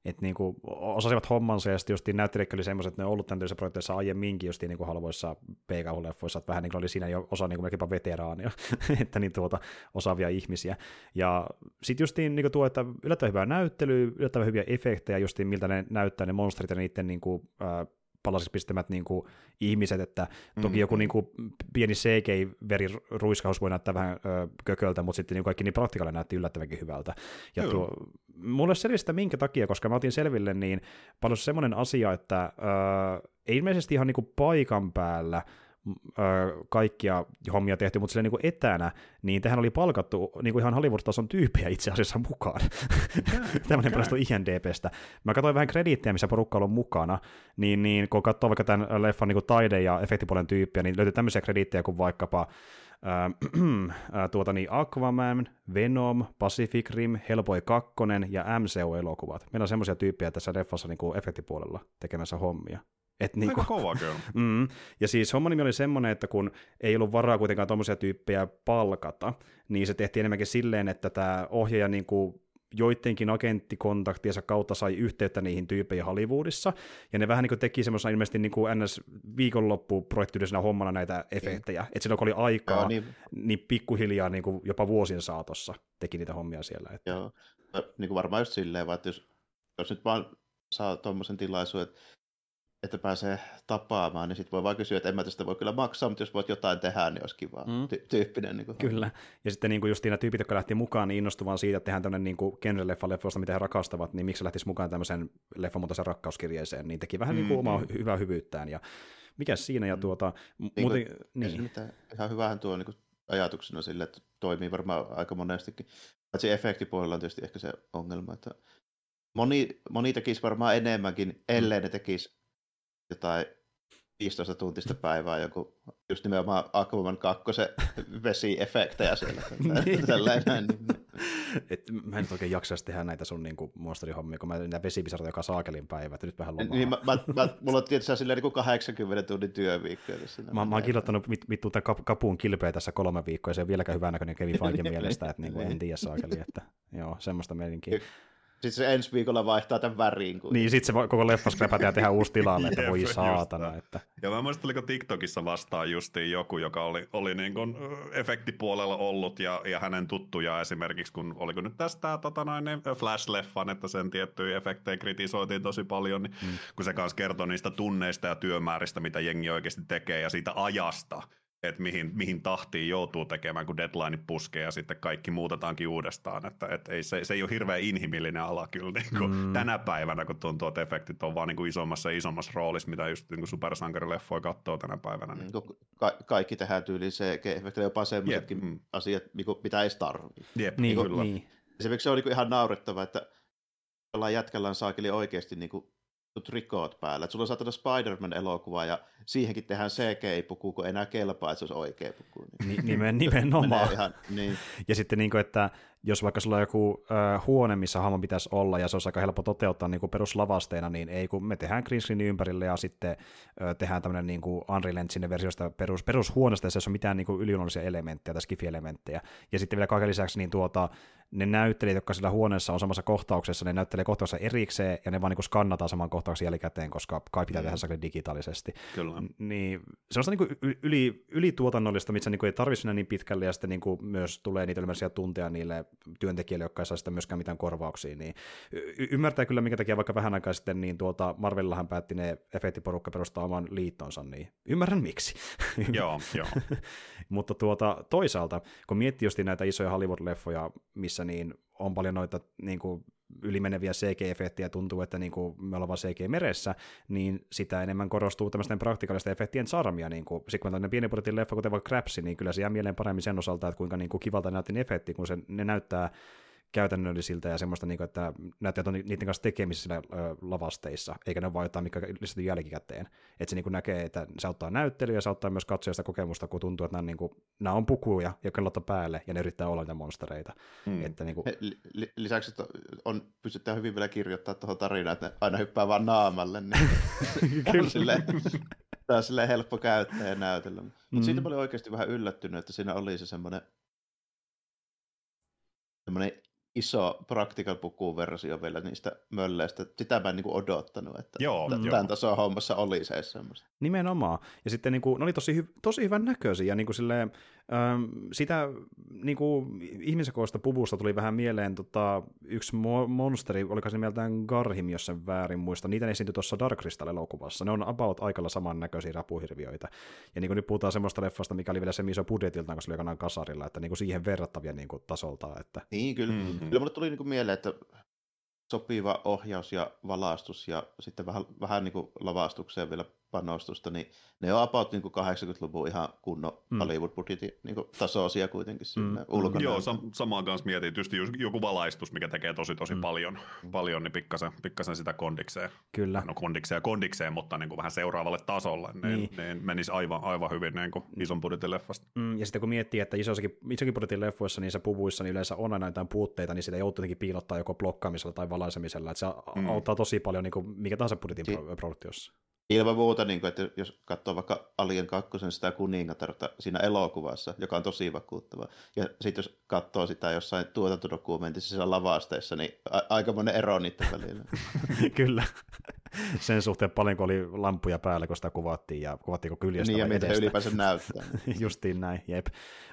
Speaker 1: Että niinku, osasivat hommansa ja sitten justiin näyttelijät oli semmoiset, että ne on ollut tämän projekteissa aiemminkin justiin niinku halvoissa PK-leffoissa, että vähän niin oli siinä jo osa niinku melkeinpä veteraania, (laughs) että niin tuota, osaavia ihmisiä. Ja sitten justiin niinku tuo, että yllättävän hyvää näyttelyä, yllättävän hyviä efektejä justiin, miltä ne näyttää ne monsterit ja niiden niinku, äh, palasiksi pistämät niin kuin, ihmiset, että toki mm-hmm. joku niin kuin, pieni CGI-veriruiskaus voi näyttää vähän ö, kököltä, mutta sitten niin kaikki niin praktikaalle näytti yllättävänkin hyvältä. Ja tuo, mulle selvisi minkä takia, koska mä otin selville niin paljon semmoinen asia, että ö, ei ilmeisesti ihan niin kuin paikan päällä kaikkia hommia tehty, mutta silleen niin kuin etänä, niin tähän oli palkattu niin kuin ihan Hollywood-tason tyyppejä itse asiassa mukaan. (laughs) Tämmöinen okay. INDPstä. Mä katsoin vähän krediittejä, missä porukka on mukana, niin, niin kun katsoo vaikka tämän leffan niin kuin taide- ja efektipuolen tyyppiä, niin löytyy tämmöisiä krediittejä kuin vaikkapa äh, (clears throat) tuota niin Aquaman, Venom, Pacific Rim, Hellboy 2 ja MCU-elokuvat. Meillä on semmoisia tyyppejä tässä leffassa niin kuin efektipuolella tekemässä hommia.
Speaker 3: Et niin kuin, kova kyllä. (laughs)
Speaker 1: mm, ja siis homman nimi oli semmoinen, että kun ei ollut varaa kuitenkaan tuommoisia tyyppejä palkata, niin se tehtiin enemmänkin silleen, että tämä ohjaaja niin kuin joidenkin agenttikontaktiensa kautta sai yhteyttä niihin tyyppeihin Hollywoodissa, ja ne vähän niin kuin teki semmoisena ilmeisesti niin kuin ns. viikonloppuprojektiydellisenä hommana näitä efektejä, mm. että silloin kun oli aikaa, Joo, niin... niin pikkuhiljaa niin kuin jopa vuosien saatossa teki niitä hommia siellä. Että...
Speaker 2: Joo, niin kuin varmaan just silleen, että jos, jos nyt vaan saa tuommoisen tilaisuuden, että että pääsee tapaamaan, niin sitten voi vaan kysyä, että en mä tästä voi kyllä maksaa, mutta jos voit jotain tehdä, niin olisi kiva mm. ty- tyyppinen. Niin kuin.
Speaker 1: Kyllä, ja sitten niin kuin just nämä tyypit, jotka lähti mukaan, niin innostuvan siitä, että tehdään tämmöinen niin genre-leffa leffoista, mitä he rakastavat, niin miksi lähtisi mukaan tämmöisen leffamuotoisen rakkauskirjeeseen, niin teki vähän mm. niin kuin omaa mm. hyvää hyvyyttään, ja mikä siinä, ja mm. tuota,
Speaker 2: niin muuten, kuin, niin. Mitään, ihan hyvähän tuo niin kuin ajatuksena sille, että toimii varmaan aika monestikin. Paitsi efektipuolella on tietysti ehkä se ongelma, että moni, moni tekisi varmaan enemmänkin, ellei ne tekisi jotain 15 tuntista päivää joku just nimenomaan Aquaman 2 vesiefektejä siellä. (laughs) niin. Tällainen.
Speaker 1: Et mä en nyt oikein jaksaisi tehdä näitä sun niinku monsterihommia, kun mä näitä vesipisarta joka saakelin päivä, että nyt vähän lomaa.
Speaker 2: Niin, mä, mä, mä, mulla on tietysti silleen niin 80 tunnin työviikko.
Speaker 1: Mä, mä oon kirjoittanut mit, vittu tämän kapuun kilpeä tässä kolme viikkoa, ja se on vieläkään hyvän näköinen Kevin Feigen (laughs) mielestä, että niinku, en tiedä saakeli, että joo, semmoista meininkiä.
Speaker 2: Sitten se ensi viikolla vaihtaa tämän väriin.
Speaker 1: Kun... Niin, sitten se voi koko leffa skräpätä ja tehdä uusi tilalle, että (laughs) voi saatana. Että...
Speaker 3: Ja mä muistan, oliko TikTokissa vastaan justiin joku, joka oli, oli niin kuin efektipuolella ollut ja, ja hänen tuttuja esimerkiksi, kun oliko nyt tästä tota noin, Flash-leffan, että sen tiettyjä efektejä kritisoitiin tosi paljon, niin mm. kun se kanssa kertoi niistä tunneista ja työmääristä, mitä jengi oikeasti tekee ja siitä ajasta, että mihin, mihin tahtiin joutuu tekemään, kun deadline puskee ja sitten kaikki muutetaankin uudestaan. Että, et ei, se, se ei ole hirveän inhimillinen ala kyllä niin kuin mm. tänä päivänä, kun tuntuu, että efektit on vaan niin kuin isommassa ja isommassa roolissa, mitä just niin kuin supersankarileffoja katsoo tänä päivänä. Niin.
Speaker 2: Niin ka- kaikki tehdään tyyliin CG-efektillä, jopa semmoisetkin yep. mm. asiat, niin mitä ei tarvitse.
Speaker 1: Jep, niin, niin, kyllä. Niin.
Speaker 2: Esimerkiksi se on niin ihan naurettava, että jollain jätkällä on saakeli oikeasti niin kuin trikoot päällä. Et sulla on saatana Spider-Man-elokuva ja siihenkin tehdään CGI-puku, kun ei enää kelpaa, että se olisi oikea puku.
Speaker 1: Niin. Nimen, nimenomaan. (laughs)
Speaker 2: Ihan, niin.
Speaker 1: Ja sitten niin kuin, että jos vaikka sulla on joku äh, huone, missä hahmo pitäisi olla, ja se olisi aika helppo toteuttaa niin kuin peruslavasteena, niin ei, kun me tehdään green screen ympärille, ja sitten äh, tehdään tämmöinen niin kuin Unreal Engine versiosta perus, perushuoneesta, jossa ei ole mitään niin kuin yliluonnollisia elementtejä tai skifi-elementtejä. Ja sitten vielä kaiken lisäksi niin tuota, ne näyttelijät, jotka sillä huoneessa on samassa kohtauksessa, ne näyttelee kohtauksessa erikseen, ja ne vaan niin skannataan saman kohtauksen jälkikäteen, koska kai pitää mm. tehdä digitaalisesti.
Speaker 3: Kyllä.
Speaker 1: Niin, sellaista niin kuin yli, ylituotannollista, missä niin kuin ei tarvitse niin pitkälle, ja sitten niin kuin myös tulee niitä ylimääräisiä tunteja niille työntekijöille, jotka ei saa sitä myöskään mitään korvauksia, niin y- ymmärtää kyllä, minkä takia vaikka vähän aikaa sitten, niin tuota, Marvelillahan päätti ne efektiporukka perustaa oman liittonsa, niin ymmärrän miksi. (laughs)
Speaker 3: joo, joo.
Speaker 1: Mutta tuota, toisaalta, kun miettii just näitä isoja Hollywood-leffoja, missä niin on paljon noita niin kuin, ylimeneviä CG-efektejä, tuntuu, että niin kuin me ollaan CG-meressä, niin sitä enemmän korostuu tämmöisten praktikaalisten efektien sarmia. Niin kuin, sitten kun tämmöinen pieni budjetin leffa, kuten vaikka Crapsi, niin kyllä se jää mieleen paremmin sen osalta, että kuinka niin kuin kivalta näytti efekti, kun se, ne näyttää käytännöllisiltä ja semmoista, niin kuin, että näyttää niiden kanssa tekemisissä lavasteissa, eikä ne ole vain jotain, mikä lisätty jälkikäteen. Että se niin kuin näkee, että se auttaa näyttelyä ja se auttaa myös katsojasta kokemusta, kun tuntuu, että nämä, niin kuin, nämä on pukuja ja kellottaa päälle ja ne yrittää olla niitä monstereita. Mm. Että, niin kuin...
Speaker 2: Lisäksi että on, pystytään hyvin vielä kirjoittamaan tuohon tarinaan, että aina hyppää vaan naamalle. Niin (laughs) Kyllä. silleen, tämä on silleen helppo käyttää ja näytellä. Mutta mm. siitä mä olin oikeasti vähän yllättynyt, että siinä oli se semmoinen semmoinen iso practical puku-versio vielä niistä mölleistä. Sitä mä en niin odottanut, että
Speaker 3: joo,
Speaker 2: t- tämän tason hommassa oli se semmoista.
Speaker 1: Nimenomaan. Ja sitten niin kuin, ne oli tosi, hy- tosi hyvän näköisiä. Niin kuin silleen, sitä niin kuin, ihmisekoista puvusta tuli vähän mieleen tota, yksi mo- monsteri, oliko se mieltään Garhim, jos sen väärin muista. Niitä esiintyi tuossa Dark Crystal-elokuvassa. Ne on about aikalla samannäköisiä rapuhirviöitä. Ja niin kuin nyt puhutaan semmoista leffasta, mikä oli vielä se iso budjetiltaan, koska se oli aikanaan kasarilla, että niin kuin siihen verrattavia niin kuin, tasolta. Että...
Speaker 2: Niin, kyllä. Mm-hmm. Kyllä mulle tuli niin kuin mieleen, että sopiva ohjaus ja valaistus ja sitten vähän, vähän niin kuin lavastukseen vielä panostusta, niin ne on about niin 80-luvun ihan kunnon mm. Hollywood-budjetin niin tasoisia kuitenkin sinne mm. ulkona.
Speaker 3: Joo, sam- samaan kanssa mietin, tietysti joku valaistus, mikä tekee tosi tosi mm. paljon, paljon, niin pikkasen, pikkasen sitä kondikseen.
Speaker 1: Kyllä.
Speaker 3: No kondikseen ja kondikseen, mutta niin kuin vähän seuraavalle tasolle, niin, niin. niin menisi aivan, aivan hyvin niin kuin ison budjetin leffasta.
Speaker 1: Mm, ja sitten kun miettii, että isokin, isokin budjetin leffoissa niissä puvuissa niin yleensä on aina jotain puutteita, niin sitä joutuu jotenkin piilottaa joko blokkaamisella tai valaisemisella, että se mm. auttaa tosi paljon niin kuin mikä tahansa budjetin si- produktiossa.
Speaker 2: Ilman muuta, niin kuin, että jos katsoo vaikka Alien 2 sitä kuningatarta siinä elokuvassa, joka on tosi vakuuttava, ja sitten jos katsoo sitä jossain tuotantodokumentissa siellä lavasteissa, niin a- aika monen ero niiden välillä. (laughs)
Speaker 1: Kyllä. (laughs) Sen suhteen paljonko oli lampuja päällä, kun sitä kuvattiin, ja kuvattiinko kyljestä
Speaker 2: Niin, ja mitä ylipäänsä näyttää. (laughs)
Speaker 1: Justiin näin, jep.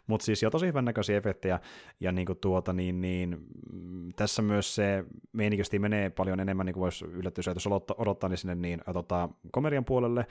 Speaker 1: Mutta siis jo tosi hyvän näköisiä efektejä, ja niin kuin tuota, niin, niin, tässä myös se meinikösti menee paljon enemmän, niin kuin voisi yllättyä, jos odottaa, odottaa niin sinne niin, tota, komedian puolelle,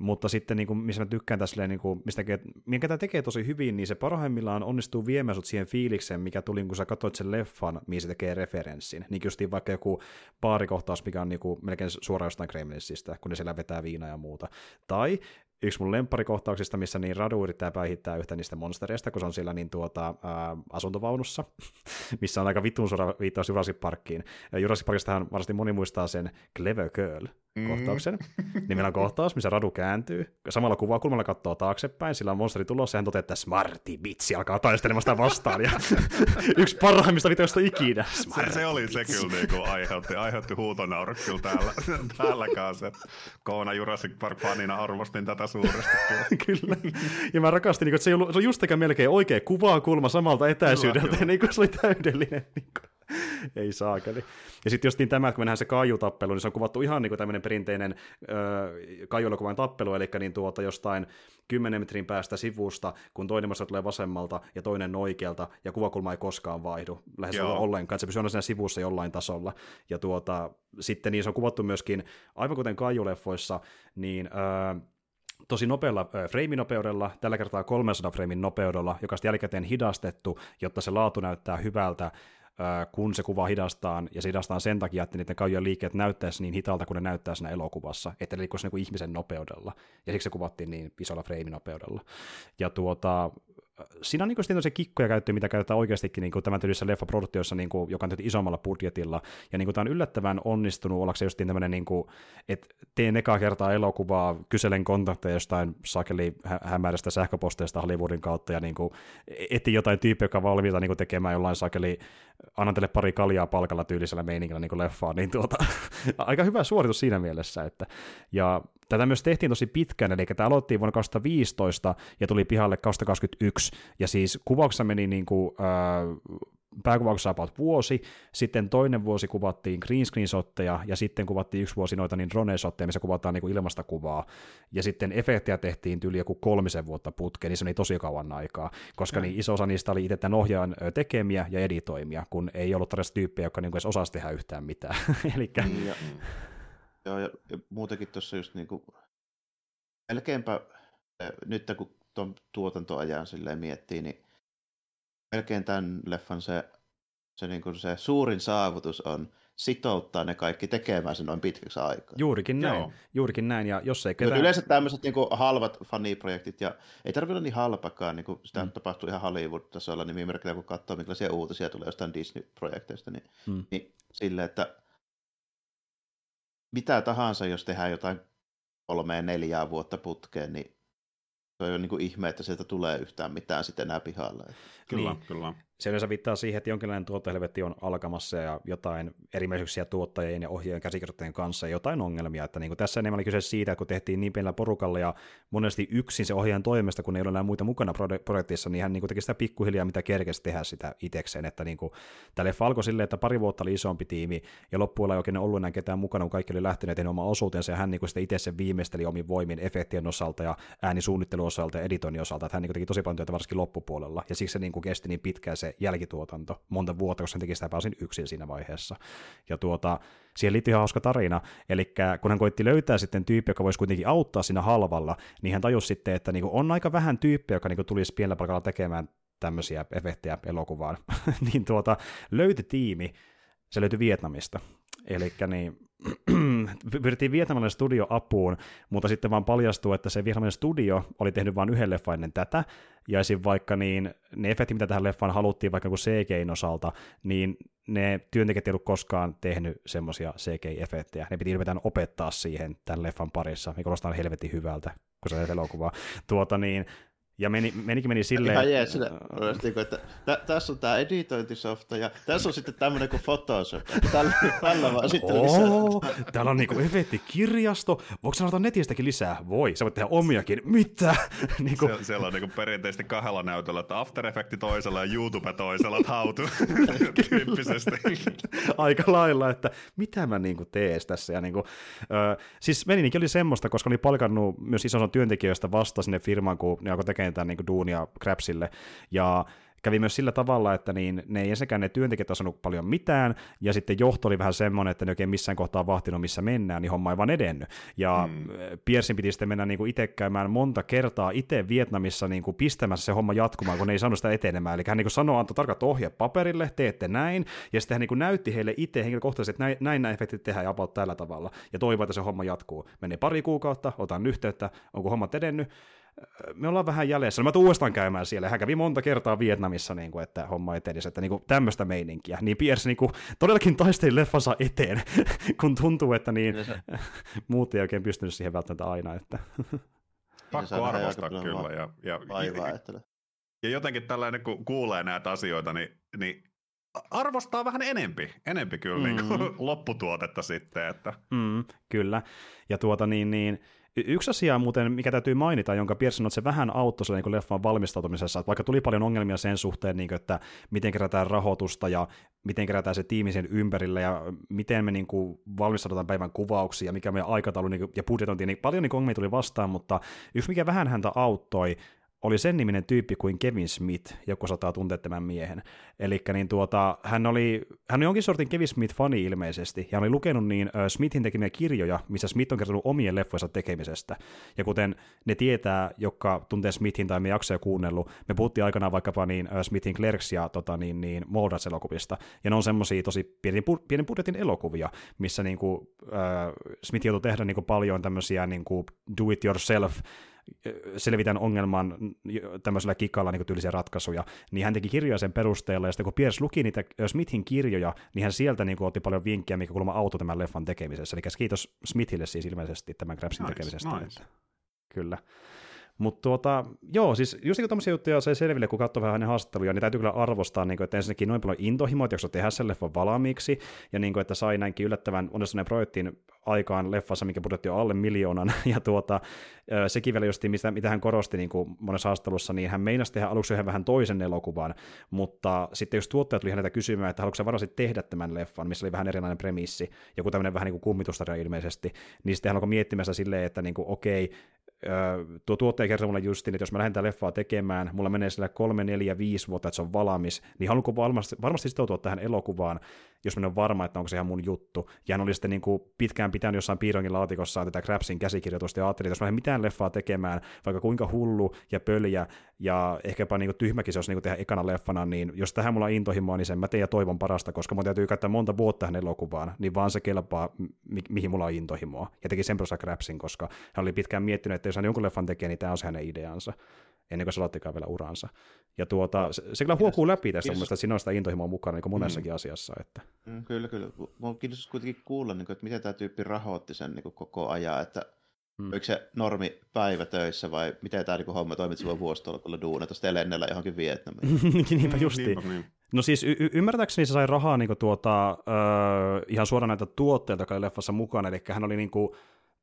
Speaker 1: mutta sitten niin kuin, missä mä tykkään tässä, niin kuin, mistä, minkä tämä tekee tosi hyvin, niin se parhaimmillaan onnistuu viemään sut siihen fiilikseen, mikä tuli, kun sä katsoit sen leffan, mihin se tekee referenssin. Niin justiin vaikka joku baarikohtaus, mikä on niin kuin, melkein suoraan jostain Gremlinsista, kun ne siellä vetää viinaa ja muuta. Tai yksi mun lempparikohtauksista, missä niin Radu yrittää päihittää yhtä niistä monstereista, kun se on siellä niin tuota, ää, asuntovaunussa, (laughs) missä on aika vitun suora viittaus Jurassic Parkkiin. Jurassic Parkistahan varmasti moni muistaa sen Clever Girl kohtauksen. Mm. niin meillä on kohtaus, missä Radu kääntyy, samalla kuvakulmalla katsoo taaksepäin, sillä on monsteri tulossa ja hän toteaa, että smarti bitsi alkaa taistelemaan sitä vastaan. Ja (laughs) yksi parhaimmista videoista ikinä.
Speaker 3: Se, se, oli se kyllä niin kuin aiheutti, aiheutti huutonaurut kyllä täällä, täällä kanssa. Koona Jurassic Park fanina arvostin tätä suuresti.
Speaker 1: kyllä. (laughs) Ja mä rakastin, niin että se, ei ollut, se on just melkein oikea kuvakulma samalta etäisyydeltä, kyllä, kyllä. niin kuin se oli täydellinen. Niin kuin. (laughs) Ei saakeli. Ja sitten just niin tämä, että me nähdään se kaijutappelu, niin se on kuvattu ihan niin kuin tämmöinen perinteinen kaijuelokuvan tappelu, eli niin tuota jostain 10 metrin päästä sivusta, kun toinen massa tulee vasemmalta ja toinen oikealta, ja kuvakulma ei koskaan vaihdu lähes Joo. ollenkaan, se pysyy aina siinä sivussa jollain tasolla. Ja tuota, sitten niin se on kuvattu myöskin, aivan kuten kaijuleffoissa, niin öö, tosi nopealla äh, freiminopeudella, tällä kertaa 300 freimin nopeudella, joka on jälkikäteen hidastettu, jotta se laatu näyttää hyvältä, kun se kuva hidastaan, ja se hidastaan sen takia, että niiden kaujan liikkeet näyttäisi niin hitaalta kuin ne näyttää siinä elokuvassa, että ne liikkuisi niin ihmisen nopeudella, ja siksi se kuvattiin niin isolla freiminopeudella. Ja tuota, siinä on niin se kikkoja käytetty, mitä käytetään oikeastikin niin tämän tyylisessä leffaproduktiossa, niin kuin, joka on tehty isommalla budjetilla, ja niin kuin, tämä on yllättävän onnistunut, ollaanko se just tämmöinen, niin kuin, että teen ekaa kertaa elokuvaa, kyselen kontakteja jostain sakeli hä- hämärästä sähköposteista Hollywoodin kautta, ja niin kuin, etin jotain tyyppiä, joka on valmiita niin kuin, tekemään jollain sakeli, annan teille pari kaljaa palkalla tyylisellä meiningillä niin leffaa, niin tuota, (laughs) aika hyvä suoritus siinä mielessä, että, ja Tätä myös tehtiin tosi pitkään, eli tämä aloitettiin vuonna 2015 ja tuli pihalle 2021, ja siis kuvauksessa meni niin kuin, äh, pääkuvauksessa about vuosi, sitten toinen vuosi kuvattiin green screen shotteja, ja sitten kuvattiin yksi vuosi noita niin drone shotteja, missä kuvataan niin kuin ilmasta kuvaa, ja sitten efektejä tehtiin yli joku kolmisen vuotta putkeen, niin se oli tosi kauan aikaa, koska niin iso osa niistä oli itse tämän ohjaajan tekemiä ja editoimia, kun ei ollut tarvitse tyyppejä, jotka niin edes osasi tehdä yhtään mitään. (laughs) Elikkä...
Speaker 2: Niin, ja, Joo, ja, ja muutenkin tuossa just niin kuin, melkeinpä, nyt kun tuon tuotantoajan silleen miettii, niin melkein tämän leffan se, se, niin kuin se suurin saavutus on sitouttaa ne kaikki tekemään sen noin pitkäksi aikaa.
Speaker 1: Juurikin näin, Joo. juurikin näin, ja jos ei ketään...
Speaker 2: Yleensä tämmöiset niin kuin halvat faniprojektit, ja ei tarvitse olla niin halpakaan, niin kuin sitä mm. tapahtuu ihan Hollywood-tasolla, niin viime kun katsoo, minkälaisia uutisia tulee jostain Disney-projekteista, niin, mm. niin silleen, että mitä tahansa, jos tehdään jotain kolmeen neljää vuotta putkeen, niin se on jo niin kuin ihme, että sieltä tulee yhtään mitään sitten enää pihalle.
Speaker 3: Kyllä, niin. kyllä
Speaker 1: se yleensä viittaa siihen, että jonkinlainen tuottohelvetti on alkamassa ja jotain erimielisyyksiä tuottajien ja ohjaajien käsikirjoittajien kanssa ja jotain ongelmia. Että niin kuin tässä enemmän oli kyse siitä, että kun tehtiin niin pienellä porukalla ja monesti yksin se ohjaajan toimesta, kun ei ole enää muita mukana projektissa, niin hän niin kuin teki sitä pikkuhiljaa, mitä kerkesi tehdä sitä itsekseen. Että niin kuin, tämä leffa silleen, että pari vuotta oli isompi tiimi ja loppuilla ei oikein ollut enää ketään mukana, kun kaikki oli lähteneet oma osuutensa ja hän niin kuin sitä itse sen viimeisteli omin voimin efektien osalta ja äänisuunnittelun osalta ja editoinnin osalta. Että hän niin kuin teki tosi paljon työtä varsinkin loppupuolella ja siksi se niin kuin kesti niin pitkään jälkituotanto monta vuotta, koska hän teki sitä pääosin yksin siinä vaiheessa. Ja tuota, siihen liittyy ihan hauska tarina, eli kun hän koitti löytää sitten tyyppi, joka voisi kuitenkin auttaa siinä halvalla, niin hän tajusi sitten, että niin on aika vähän tyyppiä, joka niin tulisi pienellä palkalla tekemään tämmöisiä efektejä elokuvaan. (laughs) niin tuota, löyti tiimi, se löytyi Vietnamista. Eli niin, pyrittiin vietnamilainen studio apuun, mutta sitten vaan paljastuu, että se vietnamilainen studio oli tehnyt vain yhden leffan ennen tätä, ja esim. vaikka niin, ne efektit, mitä tähän leffaan haluttiin vaikka kuin CGIn osalta, niin ne työntekijät ei ollut koskaan tehnyt semmoisia CGI-efektejä. Ne piti ylipäätään opettaa siihen tämän leffan parissa, mikä kuulostaa helvetin hyvältä, kun se on elokuva. Tuota niin, ja meni, menikin meni silleen...
Speaker 2: Ihan jees, sille, että, että tä, tässä on tämä editointisofta ja tässä on sitten tämmöinen kuin Photoshop. Tällä, tällä vaan sitten
Speaker 1: lisää. Täällä on niinku efektikirjasto. Voiko sanoa nettistäkin lisää? Voi, sä voit tehdä omiakin. Mitä? (laughs)
Speaker 3: niinku... Sie- siellä on niinku perinteisesti kahdella näytöllä, että After Effects toisella ja YouTube toisella, että how to, (laughs) tyyppisesti.
Speaker 1: Aika lailla, että mitä mä niinku tees tässä. Ja niinku, ö, siis menininkin oli semmoista, koska oli palkannut myös ison työntekijöistä vasta sinne firmaan, kun ne alkoi tekemään tämän niin duunia Krapsille, ja kävi myös sillä tavalla, että niin, ne ei ensinnäkään ne työntekijät osannut paljon mitään, ja sitten johto oli vähän semmoinen, että ne oikein missään kohtaa vahtinut, missä mennään, niin homma ei vaan edennyt. Ja mm. Piersin piti sitten mennä niin kuin itse käymään monta kertaa itse Vietnamissa niin kuin pistämässä se homma jatkumaan, kun ne ei saanut sitä etenemään. Eli hän niin kuin sanoi, antoi tarkat ohjeet paperille, teette näin, ja sitten hän niin kuin näytti heille itse henkilökohtaisesti, että näin, näin nämä efektit tehdään ja about tällä tavalla, ja toivoi, että se homma jatkuu. Meni pari kuukautta, otan yhteyttä, onko homma edennyt, me ollaan vähän jäljessä. No mä tuun uudestaan käymään siellä. Hän kävi monta kertaa Vietnamissa, niin kuin, että homma etenisi, että niin kuin, tämmöistä meininkiä. Niin Pierce niin kuin, todellakin taisteli leffansa eteen, (laughs) kun tuntuu, että niin, (laughs) muut ei oikein pystynyt siihen välttämättä aina. Että. (laughs)
Speaker 3: Pakko arvostaa kyllä. Ja, ja,
Speaker 2: vaivaa,
Speaker 3: ja, ja jotenkin tällainen, kun kuulee näitä asioita, niin, niin arvostaa vähän enempi, enempi kyllä mm. niin kuin, lopputuotetta sitten. Että.
Speaker 1: Mm, kyllä. Ja tuota niin, niin Yksi asia muuten, mikä täytyy mainita, jonka Pearson se vähän auttoi niin leffan valmistautumisessa, että vaikka tuli paljon ongelmia sen suhteen, niin kuin, että miten kerätään rahoitusta ja miten kerätään se tiimi sen ympärille ja miten me niin kuin, valmistaudutaan päivän kuvauksia, mikä meidän aikataulu niin kuin, ja budjetointi, niin paljon niin ongelmia tuli vastaan, mutta yksi mikä vähän häntä auttoi, oli sen niminen tyyppi kuin Kevin Smith, joku sataa tuntea tämän miehen. Eli niin tuota, hän oli, hän oli jonkin sortin Kevin Smith-fani ilmeisesti, ja oli lukenut niin uh, Smithin tekemiä kirjoja, missä Smith on kertonut omien leffojensa tekemisestä. Ja kuten ne tietää, jotka tuntee Smithin tai me jaksoja kuunnellut, me puhuttiin aikanaan vaikkapa niin uh, Smithin Clerks ja tota, niin, niin Moldas-elokuvista, ja ne on semmoisia tosi pienen, pienen budjetin elokuvia, missä niin kuin, uh, Smith joutui tehdä niin kuin paljon tämmöisiä niin kuin do-it-yourself selvitän ongelman tämmöisellä kikalla niin tyylisiä ratkaisuja, niin hän teki kirjoja sen perusteella, ja sitten kun Pierce luki niitä Smithin kirjoja, niin hän sieltä niin kuin, otti paljon vinkkejä, mikä kuulemma auto tämän leffan tekemisessä. Eli kiitos Smithille siis ilmeisesti tämän Grabsin nice, tekemisestä. Nice. Että, kyllä. Mutta tuota, joo, siis just niin tämmöisiä juttuja se selville, kun katsoo vähän hänen haastatteluja, niin täytyy kyllä arvostaa, niin kuin, että ensinnäkin noin paljon intohimoa, että tehdä sen leffan valmiiksi, ja niin kuin, että sai näinkin yllättävän onnistuneen projektin aikaan leffassa, mikä budjetti on alle miljoonan, (laughs) ja tuota, sekin vielä just, mitä, mitä hän korosti niin kuin monessa haastattelussa, niin hän meinasi tehdä aluksi yhden vähän toisen elokuvan, mutta sitten jos tuottajat tuli häneltä kysymään, että haluatko varmasti tehdä tämän leffan, missä oli vähän erilainen premissi, joku tämmöinen vähän niin kuin kummitustarja ilmeisesti, niin sitten hän alkoi miettimässä silleen, että niin kuin, okei, tuo tuottaja kertoi mulle justiin, että jos mä lähden tätä leffaa tekemään, mulla menee sillä kolme, neljä, viisi vuotta, että se on valmis, niin haluanko varmasti, varmasti sitoutua tähän elokuvaan, jos mä en ole varma, että onko se ihan mun juttu. Ja hän oli sitten niin kuin pitkään pitänyt jossain piirongin laatikossa tätä Crapsin käsikirjoitusta ja ajattelin, että jos mä en mitään leffaa tekemään, vaikka kuinka hullu ja pöljä ja ehkäpä niin kuin tyhmäkin se olisi niin kuin tehdä ekana leffana, niin jos tähän mulla on intohimoa, niin sen mä teen ja toivon parasta, koska mun täytyy käyttää monta vuotta hänen elokuvaan, niin vaan se kelpaa, mi- mihin mulla on intohimoa. Ja teki sen Crapsin, koska hän oli pitkään miettinyt, että jos hän jonkun leffan tekee, niin tämä on se hänen ideansa ennen kuin se aloittikaan vielä uransa. Ja tuota, se, se kyllä huokuu läpi tässä mun mielestä, siinä on sitä intohimoa mukana niin kuin monessakin mm. asiassa. Että.
Speaker 2: Mm, kyllä, kyllä. Mua kiinnostaa kuitenkin kuulla, niin kuin, että miten tämä tyyppi rahoitti sen niin kuin koko ajan, että mm. oliko se normi päivä töissä vai miten tämä niin homma toimii, että se voi vuositolkulla duunata sitten lennellä johonkin Vietnamiin. (laughs)
Speaker 1: Niinpä justiin. Niin. No siis y- ymmärtääkseni se sai rahaa niin kuin, tuota, äh, ihan suoraan näitä tuotteita, jotka oli leffassa mukana, eli hän oli niin kuin,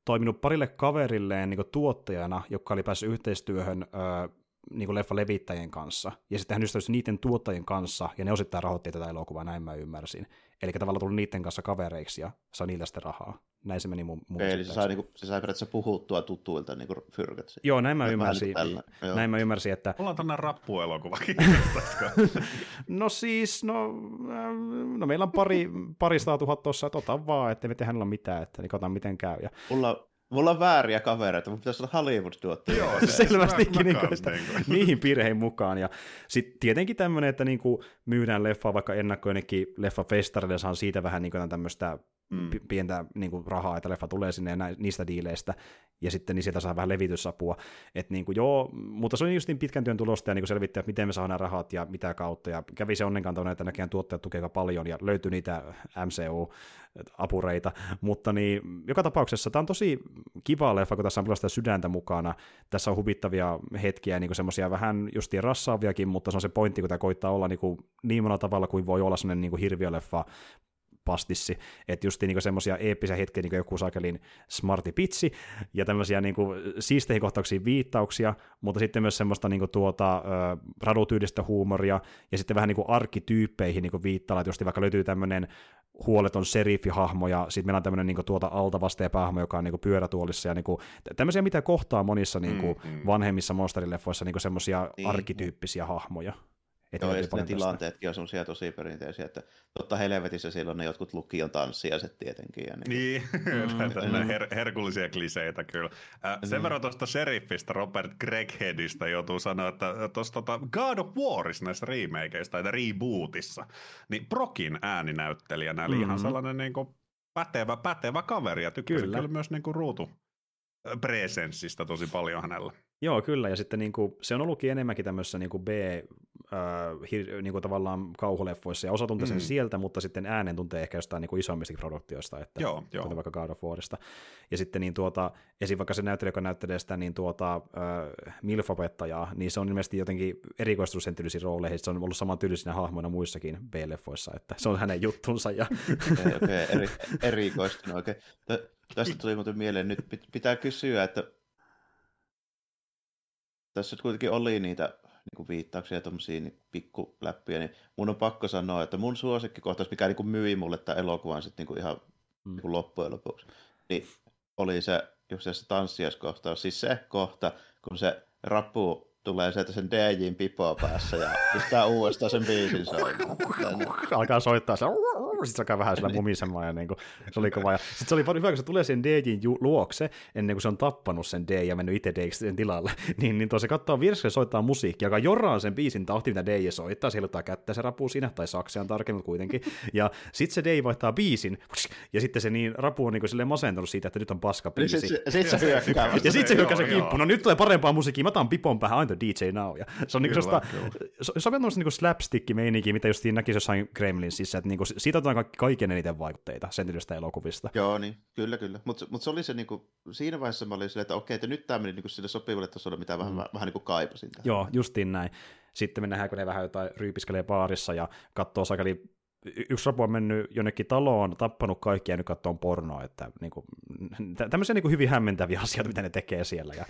Speaker 1: toiminut parille kaverilleen niin tuottajana, joka oli päässyt yhteistyöhön ö, niin kuin levittäjien kanssa, ja sitten hän ystävystyi niiden tuottajien kanssa, ja ne osittain rahoitti tätä elokuvaa, näin mä ymmärsin. Eli tavallaan tuli niiden kanssa kavereiksi ja sai niillä sitten rahaa. Näin se meni mun, mun
Speaker 2: Eli se sai, niinku, se sai periaatteessa puhuttua tuttuilta niinku fyrkät.
Speaker 1: Joo, näin mä ymmärsin. Näin mä ymmärsin, että...
Speaker 3: Mulla on tämmöinen rappuelokuva, (laughs)
Speaker 1: No siis, no, ähm, no meillä on pari, pari tuhat tuossa, että ota vaan, että me tehdään mitään, että niin katsotaan miten käy. Ja...
Speaker 2: Mulla, Mulla on vääriä kavereita, mutta pitäisi olla hollywood tuotteja.
Speaker 1: Joo, se, selvästikin niin sitä, niihin piirheihin mukaan. Ja sitten tietenkin tämmöinen, että niinku myydään leffaa vaikka ennakkoon jonnekin leffafestarille, saa siitä vähän niinku tämmöistä mm. pientä niin kuin, rahaa, että leffa tulee sinne ja nä- niistä diileistä, ja sitten niin sieltä saa vähän levitysapua. Et, niin kuin, joo, mutta se on just niin pitkän työn tulosta ja niin selvittää, että miten me saadaan rahat ja mitä kautta, ja kävi se onnenkantona, että näköjään tuottajat tukevat paljon, ja löytyy niitä MCU-apureita, mutta niin, joka tapauksessa tämä on tosi kiva leffa, kun tässä on sitä sydäntä mukana, tässä on huvittavia hetkiä, niin semmoisia vähän justiin rassaaviakin, mutta se on se pointti, kun tämä koittaa olla niin, kuin, niin monella tavalla kuin voi olla semmoinen niin hirviöleffa pastissi, että just niin semmoisia eeppisiä hetkiä, niin kuin joku saakelin smarti pitsi, ja tämmöisiä niin siisteihin kohtauksiin viittauksia, mutta sitten myös semmoista niin kuin, tuota, radutyydistä huumoria, ja sitten vähän niin kuin arkkityyppeihin niin viittaa, että just vaikka löytyy tämmöinen huoleton seriffihahmo, ja sitten meillä on tämmöinen niin kuin, tuota altavaste päähahmo, joka on niin kuin, pyörätuolissa, ja niin kuin, tämmöisiä, mitä kohtaa monissa niin kuin, mm, mm. vanhemmissa monsterileffoissa niin semmoisia niin. arkkityyppisiä hahmoja.
Speaker 2: Että Joo, ja ne tilanteetkin on semmoisia tosi perinteisiä, että totta helvetissä silloin ne jotkut lukion tanssijaiset tietenkin. Ja
Speaker 3: niin, (laughs) niin mm. her- herkullisia kliseitä kyllä. Äh, sen mm. verran tuosta sheriffistä Robert Gregheadista joutuu sanoa, että tuossa tota God of Warissa näissä remakeista tai rebootissa, niin Brokin ääninäyttelijänä oli mm-hmm. ihan sellainen niin kuin pätevä, pätevä kaveri ja tykkäsin kyllä. kyllä myös niin kuin ruutu presenssistä tosi paljon hänellä.
Speaker 1: Joo, kyllä, ja sitten niin kuin, se on ollutkin enemmänkin tämmöisessä niin kuin B, äh, hir, niin kuin tavallaan kauhuleffoissa, ja osa tuntee sen mm. sieltä, mutta sitten äänen tuntee ehkä jostain niin kuin isommistakin produktioista, että
Speaker 3: joo, joo.
Speaker 1: vaikka God of Warista. Ja sitten niin tuota, esim. vaikka se näyttelijä, joka näyttelee sitä niin tuota, äh, milfopettajaa, niin se on ilmeisesti jotenkin erikoistunut sen tyylisiin rooleihin, se on ollut saman tyylisinä hahmoina muissakin B-leffoissa, että se on hänen juttunsa. Ja... (laughs)
Speaker 2: okay, okay, eri, erikoistunut oikein. Okay. Tästä tuli muuten mieleen, nyt pitää kysyä, että tässä kuitenkin oli niitä niin kuin viittauksia ja tuommoisia niin pikkuläppiä, niin mun on pakko sanoa, että mun suosikkikohtaus, mikä niin kuin myi mulle tämän elokuvan sitten niin kuin ihan mm. niin kuin loppujen lopuksi, niin oli se just se tanssiaskohtaus, siis se kohta, kun se rappu tulee sieltä sen DJin pipoa päässä ja pistää uudestaan sen biisin soimaan. (laughs)
Speaker 1: alkaa soittaa se, sitten se alkaa vähän sillä mumisemaan ja niin kuin, se oli kova. Ja sitten se oli hyvä, kun se tulee sen DJin luokse ennen kuin se on tappanut sen DJ ja mennyt itse DJiksi sen tilalle, (laughs) niin, niin se katsoo vieressä soittaa musiikkia, joka jorraa sen biisin tahti, mitä DJ soittaa, se heiluttaa kättä se rapuu siinä, tai sakseen tarkemmin kuitenkin, ja sitten se DJ vaihtaa biisin, ja sitten se niin rapu on niin kuin masentunut siitä, että nyt on paska biisi.
Speaker 2: Sitten sit se hyökkää.
Speaker 1: Ja sitten se hyökkää se kimppu, no nyt tulee parempaa musiikkia, mä otan pipon päähän, the DJ now. Ja se on niinku kyllä, sellaista, se on niinku slapstick-meininkiä, mitä just näkisi jossain Kremlinsissä, että niinku, siitä otetaan kaikki, kaiken eniten vaikutteita sen elokuvista.
Speaker 2: Joo, niin, kyllä, kyllä. Mutta mut se oli se niinku, siinä vaiheessa mä olin silleen, että okei, että nyt tämä meni niinku sille sopivalle tasolle, mitä vähän, mm. vähän, vähän niinku kaipasin. Tähän.
Speaker 1: Joo, justiin näin. Sitten me nähdään, kun ne vähän jotain ryypiskelee baarissa ja katsoo sakali yksi rapu on mennyt jonnekin taloon, tappanut kaikki ja nyt katsoo pornoa, että niin kuin, tämmöisiä niin kuin hyvin hämmentäviä asioita, mitä ne tekee siellä. Ja,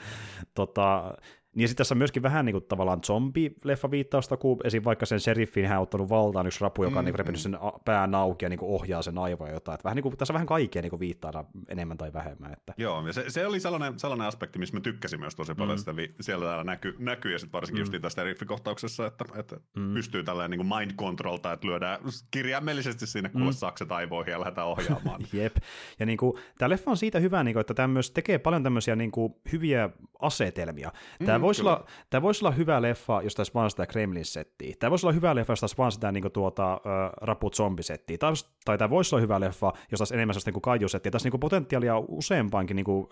Speaker 1: tota, niin sitten tässä on myöskin vähän niin kuin, tavallaan zombi-leffa viittausta, kun esim. vaikka sen sheriffin hän on ottanut valtaan yksi rapu, joka on niin repinyt sen pään auki ja niin kuin ohjaa sen aivoja jotain. Että vähän niin kuin, tässä vähän kaikkea niin viittaa enemmän tai vähemmän. Että.
Speaker 3: Joo, ja se, se oli sellainen, sellainen aspekti, missä mä tykkäsin myös tosi paljon, mm. sitä vi- siellä täällä näkyy, näkyy ja sitten varsinkin mm. just tässä sheriffikohtauksessa, että, että mm. pystyy tällainen niin kuin mind controlta, että lyödään kirjaimellisesti sinne kuule mm. sakset aivoihin ja lähdetään ohjaamaan. (laughs)
Speaker 1: Jep, ja niin kuin, tämä leffa on siitä hyvä, niin kuin, että tämä myös tekee paljon tämmöisiä niin kuin, hyviä asetelmia. Tämä voisi olla, tämä voisi olla hyvä leffa, jos taisi vaan sitä Kremlin-settiä. Tämä voisi olla hyvä leffa, jos taisi vaan sitä niin kuin, tuota, raput zombisettiä. Tai, tai tämä voisi olla hyvä leffa, jos taisi enemmän sellaista niin kaijusettiä. Tässä niin potentiaalia useampaankin niin kuin,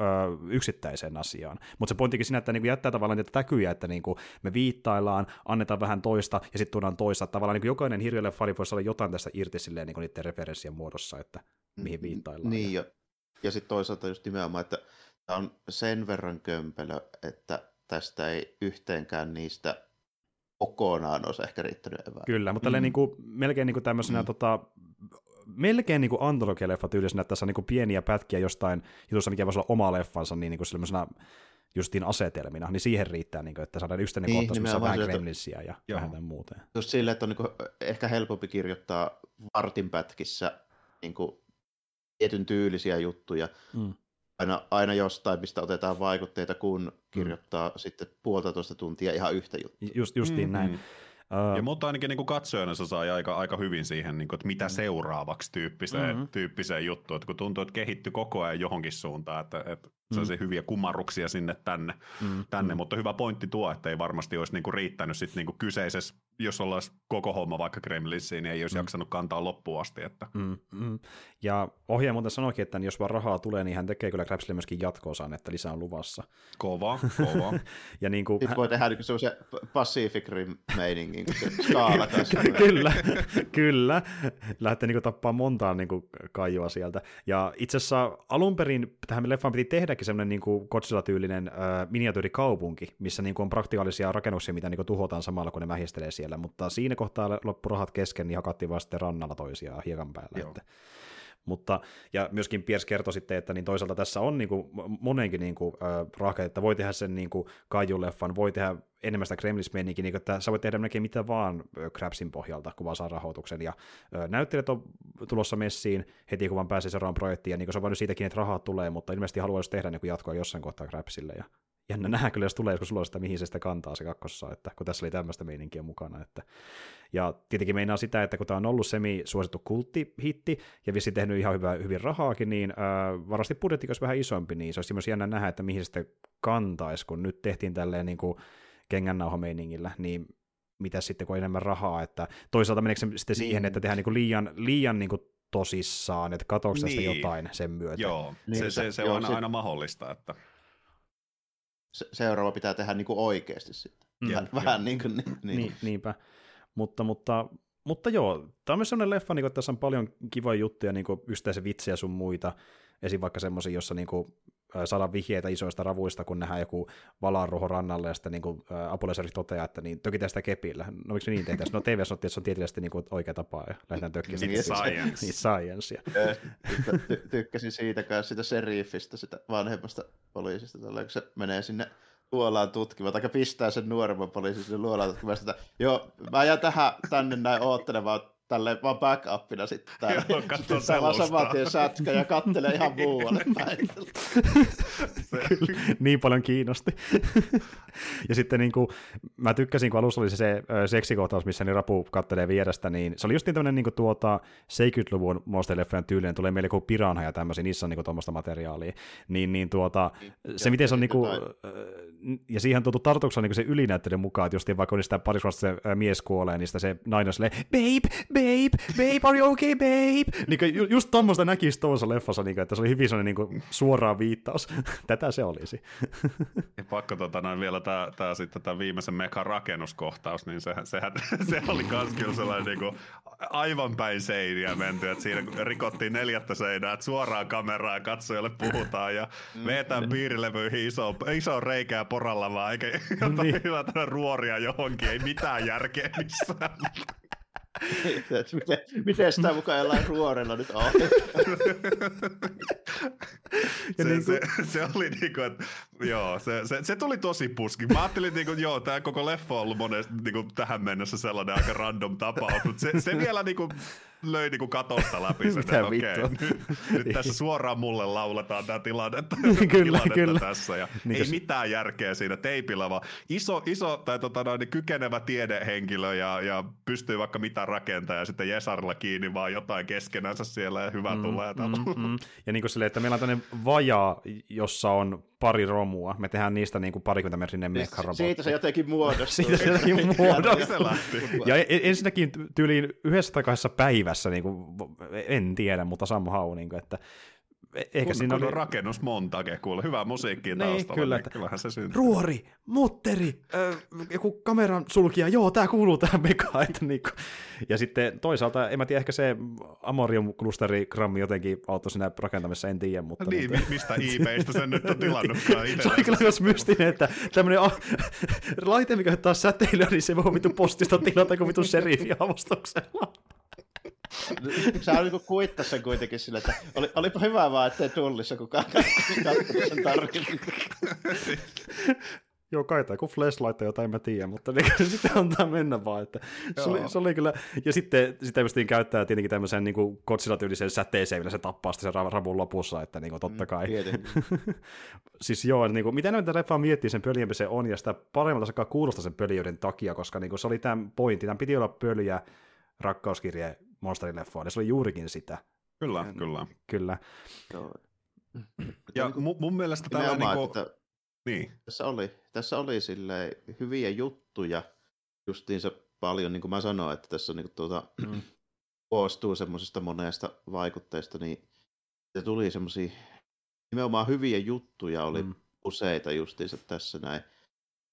Speaker 1: yksittäiseen asiaan. Mutta se pointtikin siinä, että niin kuin, jättää tavallaan niitä täkyjä, että niin kuin, me viittaillaan, annetaan vähän toista ja sitten tuodaan toista. Tavallaan niin kuin, jokainen hirviöleffa voisi olla jotain tästä irti silleen, niin kuin niiden referenssien muodossa, että mihin mm, viittaillaan.
Speaker 2: Niin, ja, ja sitten toisaalta just nimenomaan, että tämä on sen verran kömpelö, että tästä ei yhteenkään niistä kokonaan olisi ehkä riittänyt evää.
Speaker 1: Kyllä, mutta mm. niin kuin, melkein niin kuin tämmöisenä mm. tota, melkein niin kuin antologia-leffa tyylisenä, että tässä on niin kuin pieniä pätkiä jostain jutussa, mikä voisi olla oma leffansa, niin, niin kuin sellaisena justiin asetelmina, niin siihen riittää, niin kuin, että saadaan yksittäinen niin, kohtaus, missä on vähän Gremlinsia ja joo. vähän muuta.
Speaker 2: Just silleen, että on niin kuin ehkä helpompi kirjoittaa vartin pätkissä niin kuin tietyn tyylisiä juttuja, mm aina, aina jostain, mistä otetaan vaikutteita, kun mm. kirjoittaa mm. sitten puolitoista tuntia ihan yhtä juttua.
Speaker 1: Just, justiin mm. näin.
Speaker 3: Uh, ja mutta ainakin niin katsojana se sai aika, aika hyvin siihen, niin kuin, että mitä mm. seuraavaksi tyyppiseen, mm-hmm. tyyppiseen juttuun, että kun tuntuu, että kehittyy koko ajan johonkin suuntaan, että, että mm. se hyviä kumarruksia sinne tänne, mm. tänne. Mm. mutta hyvä pointti tuo, että ei varmasti olisi niinku riittänyt sit niinku kyseisessä, jos ollaan koko homma vaikka Kremlinsiin, niin ei olisi mm. jaksanut kantaa loppuun asti. Että.
Speaker 1: Mm. Mm. Ja ohjaaja muuten sanoikin, että jos vaan rahaa tulee, niin hän tekee kyllä Krapsille myöskin jatkoosan, että lisää on luvassa.
Speaker 3: Kova, kova. (laughs)
Speaker 1: ja niin kuin,
Speaker 2: Sitten voi tehdä niin se Pacific Rim meiningin, kun se skaala (laughs) tässä.
Speaker 1: kyllä, kyllä. Lähtee niin tappaa montaa niin kaijua sieltä. Ja itse asiassa alun perin tähän leffaan piti tehdä enemmänkin semmoinen niin Godzilla-tyylinen äh, miniatyyrikaupunki, missä niin kuin on praktikaalisia rakennuksia, mitä niin kuin tuhotaan samalla, kun ne mähistelee siellä, mutta siinä kohtaa loppurahat kesken, niin hakattiin vaan sitten rannalla toisiaan hiekan päällä. Että, mutta, ja myöskin Piers kertoi sitten, että niin toisaalta tässä on niin kuin, monenkin niin kuin, äh, rahkeet, että voi tehdä sen niin kuin kaijuleffan, voi tehdä enemmän sitä kremlismeininkiä, niin että sä voit tehdä melkein mitä vaan Crabsin pohjalta, kun vaan saa rahoituksen. Ja äh, näyttelijät on tulossa messiin heti, kun vaan pääsee seuraavaan projektiin, ja niin se on siitäkin, että rahaa tulee, mutta ilmeisesti haluaisi tehdä niin jatkoa jossain kohtaa Crabsille, ja jännä nähdä kyllä, jos tulee joskus ulos, että mihin se sitä kantaa se kakkossa, että kun tässä oli tämmöistä meininkiä mukana. Että. Ja tietenkin meinaa sitä, että kun tämä on ollut semi-suosittu kulttihitti ja vissi tehnyt ihan hyvää, hyvin rahaakin, niin äh, varmasti budjetti olisi vähän isompi, niin se olisi myös jännä nähdä, että mihin se sitten kantaisi, kun nyt tehtiin tälleen niin kuin kengännauhameiningillä, niin mitä sitten, kun on enemmän rahaa, että toisaalta meneekö se sitten siihen, että tehdään niin kuin liian, liian niin kuin tosissaan, että katsoako tästä niin. jotain sen myötä.
Speaker 3: Joo, niin, se, se, se on aina, se... aina mahdollista, että
Speaker 2: seuraava pitää tehdä niin kuin oikeasti sitten. Mm. Vähän, vähän niin kuin niin. niin.
Speaker 1: niin niinpä. Mutta, mutta, mutta joo, tämä on myös sellainen leffa, niin kuin, että tässä on paljon kivoja juttuja, niin yksittäisiä vitsejä sun muita, esim. vaikka semmoisia, jossa niin kuin, saada vihjeitä isoista ravuista, kun nähdään joku valaanruho rannalle, ja sitten niin kuin, toteaa, että niin, tökitään sitä kepillä. No miksi niin tehtäisiin? No TV sanottiin, että se on tieteellisesti niin kuin, oikea tapa, ja lähdetään tökkiä
Speaker 3: niin, science.
Speaker 1: niin, science.
Speaker 2: Ty- tykkäsin siitä kanssa, sitä seriifistä, sitä vanhemmasta poliisista, tällä, kun se menee sinne luolaan tutkimaan, tai pistää sen nuoremman poliisin sinne luolaan tutkimaan, että joo, mä jään tähän tänne näin oottelemaan tälleen vaan backupina sitten täällä.
Speaker 3: Joo,
Speaker 2: sitten saa vaan saman tien sätkä ja kattelee ihan (laughs) muualle päin.
Speaker 3: Se,
Speaker 1: niin paljon kiinnosti. (laughs) ja sitten niin kuin, mä tykkäsin, kun alussa oli se, se seksikohtaus, missä niin Rapu kattelee vierestä, niin se oli just niin tämmöinen niin kuin, tuota 70-luvun monsterleffojen tyylinen, tulee meille kuin piranha ja tämmöisiä, niissä on niin kuin, tuommoista materiaalia. Niin, niin tuota, se miten se on niin kuin, ja siihen on tuotu tartuksella niin se ylinäyttelyn mukaan, että justiin vaikka on sitä parisuudesta se mies kuolee, niin sitä se nainen on silleen, babe, babe, babe, are you okay, babe? Niin kuin, ju- just tuommoista näkisi tuossa leffassa, niin kuin, että se oli hyvin sellainen niin kuin, suoraan viittaus. (laughs) Tätä se olisi. (laughs)
Speaker 3: Ja pakko tota, noin vielä tämä tää, sitten tämä viimeisen mekan rakennuskohtaus, niin sehän, sehän (laughs) se oli kans kyllä sellainen niinku aivan päin seiniä menty, että siinä rikottiin neljättä seinää, että suoraan kameraan ja katsojalle puhutaan ja vetään piirilevyihin iso, iso reikää poralla vaan, eikä jotain
Speaker 1: Niin.
Speaker 3: niin. ruoria johonkin, ei mitään järkeä missään.
Speaker 2: Miten, (laughs) miten sitä mukaan jollain ruorella nyt on? (laughs)
Speaker 1: Ja
Speaker 3: se,
Speaker 1: niin
Speaker 3: se, se, oli niinku, että joo, se, se, se, tuli tosi puski. Mä ajattelin, niinku, joo, tämä koko leffa on ollut monesti niinku, tähän mennessä sellainen aika random tapaus, mutta se, se vielä niinku, löi niinku katosta läpi sen, että okei,
Speaker 1: vittua?
Speaker 3: nyt, nyt tässä suoraan mulle lauletaan tämä tilanne, (laughs)
Speaker 1: Kyllä,
Speaker 3: tilannetta
Speaker 1: kyllä.
Speaker 3: tässä. Ja
Speaker 1: Niin
Speaker 3: ei
Speaker 1: se-
Speaker 3: mitään järkeä siinä teipillä, vaan iso, iso tai tota, noin, kykenevä tiedehenkilö ja, ja pystyy vaikka mitä rakentamaan ja sitten Jesarilla kiinni vaan jotain keskenänsä siellä ja hyvä mm, tulee. Mm,
Speaker 1: Mm. Ja niin kuin silleen, että meillä on tämmöinen vajaa, jossa on pari romua. Me tehdään niistä niin kuin parikymmentä metrinen mekkarobotti.
Speaker 2: Siitä se jotenkin muodostuu.
Speaker 1: Siitä se jotenkin (laughs) muodostuu. Ja e- ensinnäkin tyyliin yhdessä tai kahdessa päivässä, niin kuin, en tiedä, mutta somehow, niin kuin, että e- ehkä
Speaker 3: kun,
Speaker 1: siinä
Speaker 3: kun
Speaker 1: oli...
Speaker 3: on rakennusmontage, kuule, hyvää musiikkia
Speaker 1: Niin,
Speaker 3: taustalla,
Speaker 1: kyllä,
Speaker 3: niin
Speaker 1: että-
Speaker 3: kyllähän se syntyy.
Speaker 1: Ruori, mutteri, äh, joku kameran sulkija, joo, tämä kuuluu tähän mekaan. (laughs) Että niinku. Ja sitten toisaalta, en mä tiedä, ehkä se Amorium-klusterigrammi jotenkin auttoi siinä rakentamisessa, en tiedä, mutta...
Speaker 3: Niin, mi- mistä eBaystä sen nyt on tilannutkaan itse. (laughs)
Speaker 1: Se oli kyllä myös mystinen, että tämmöinen a- (laughs) laite, mikä ottaa säteilyä, niin se voi vittu postista tilata kuin vittu sheriffin-avustuksella.
Speaker 2: Sä on niinku kuittas sen kuitenkin sille, että oli, olipa hyvä vaan, ettei tullissa kukaan katsonut sen tarkemmin.
Speaker 1: Joo, kai tai kun flashlight tai jotain, en mä tiedä, mutta (laughs) niin, sitten antaa mennä vaan. Että se, oli, se, oli, kyllä, ja sitten sitä pystyttiin käyttää tietenkin tämmöisen niin Godzilla-tyylisen säteeseen, millä se tappaa sitten sen ra- ravun lopussa, että niin kuin, totta kai.
Speaker 2: Tietenkin. (laughs)
Speaker 1: siis joo, niin kuin, mitä näitä leffaa miettii sen pöljempi se on, ja sitä paremmalta se kuulostaa sen pöljyyden takia, koska niin kuin, se oli tämän pointti, tämän piti olla pöljä rakkauskirje monsterileffoon, ja se oli juurikin sitä,
Speaker 3: Kyllä, kyllä.
Speaker 1: kyllä.
Speaker 2: Joo. (clears throat)
Speaker 3: Ja
Speaker 2: Niinku-
Speaker 3: mun, mun mielestä tämä
Speaker 2: Nimenomaan,
Speaker 3: niinku,
Speaker 2: että
Speaker 3: niin,
Speaker 2: tässä oli, tässä oli silleen hyviä juttuja, justiinsa paljon, niin kuin mä sanoin, että tässä niin kuin tuota,
Speaker 1: Mm. (clears throat)
Speaker 2: koostuu semmoisesta monesta vaikutteesta, niin se tuli semmoisia nimenomaan hyviä juttuja oli
Speaker 1: Mm.
Speaker 2: useita justiinsa tässä näin,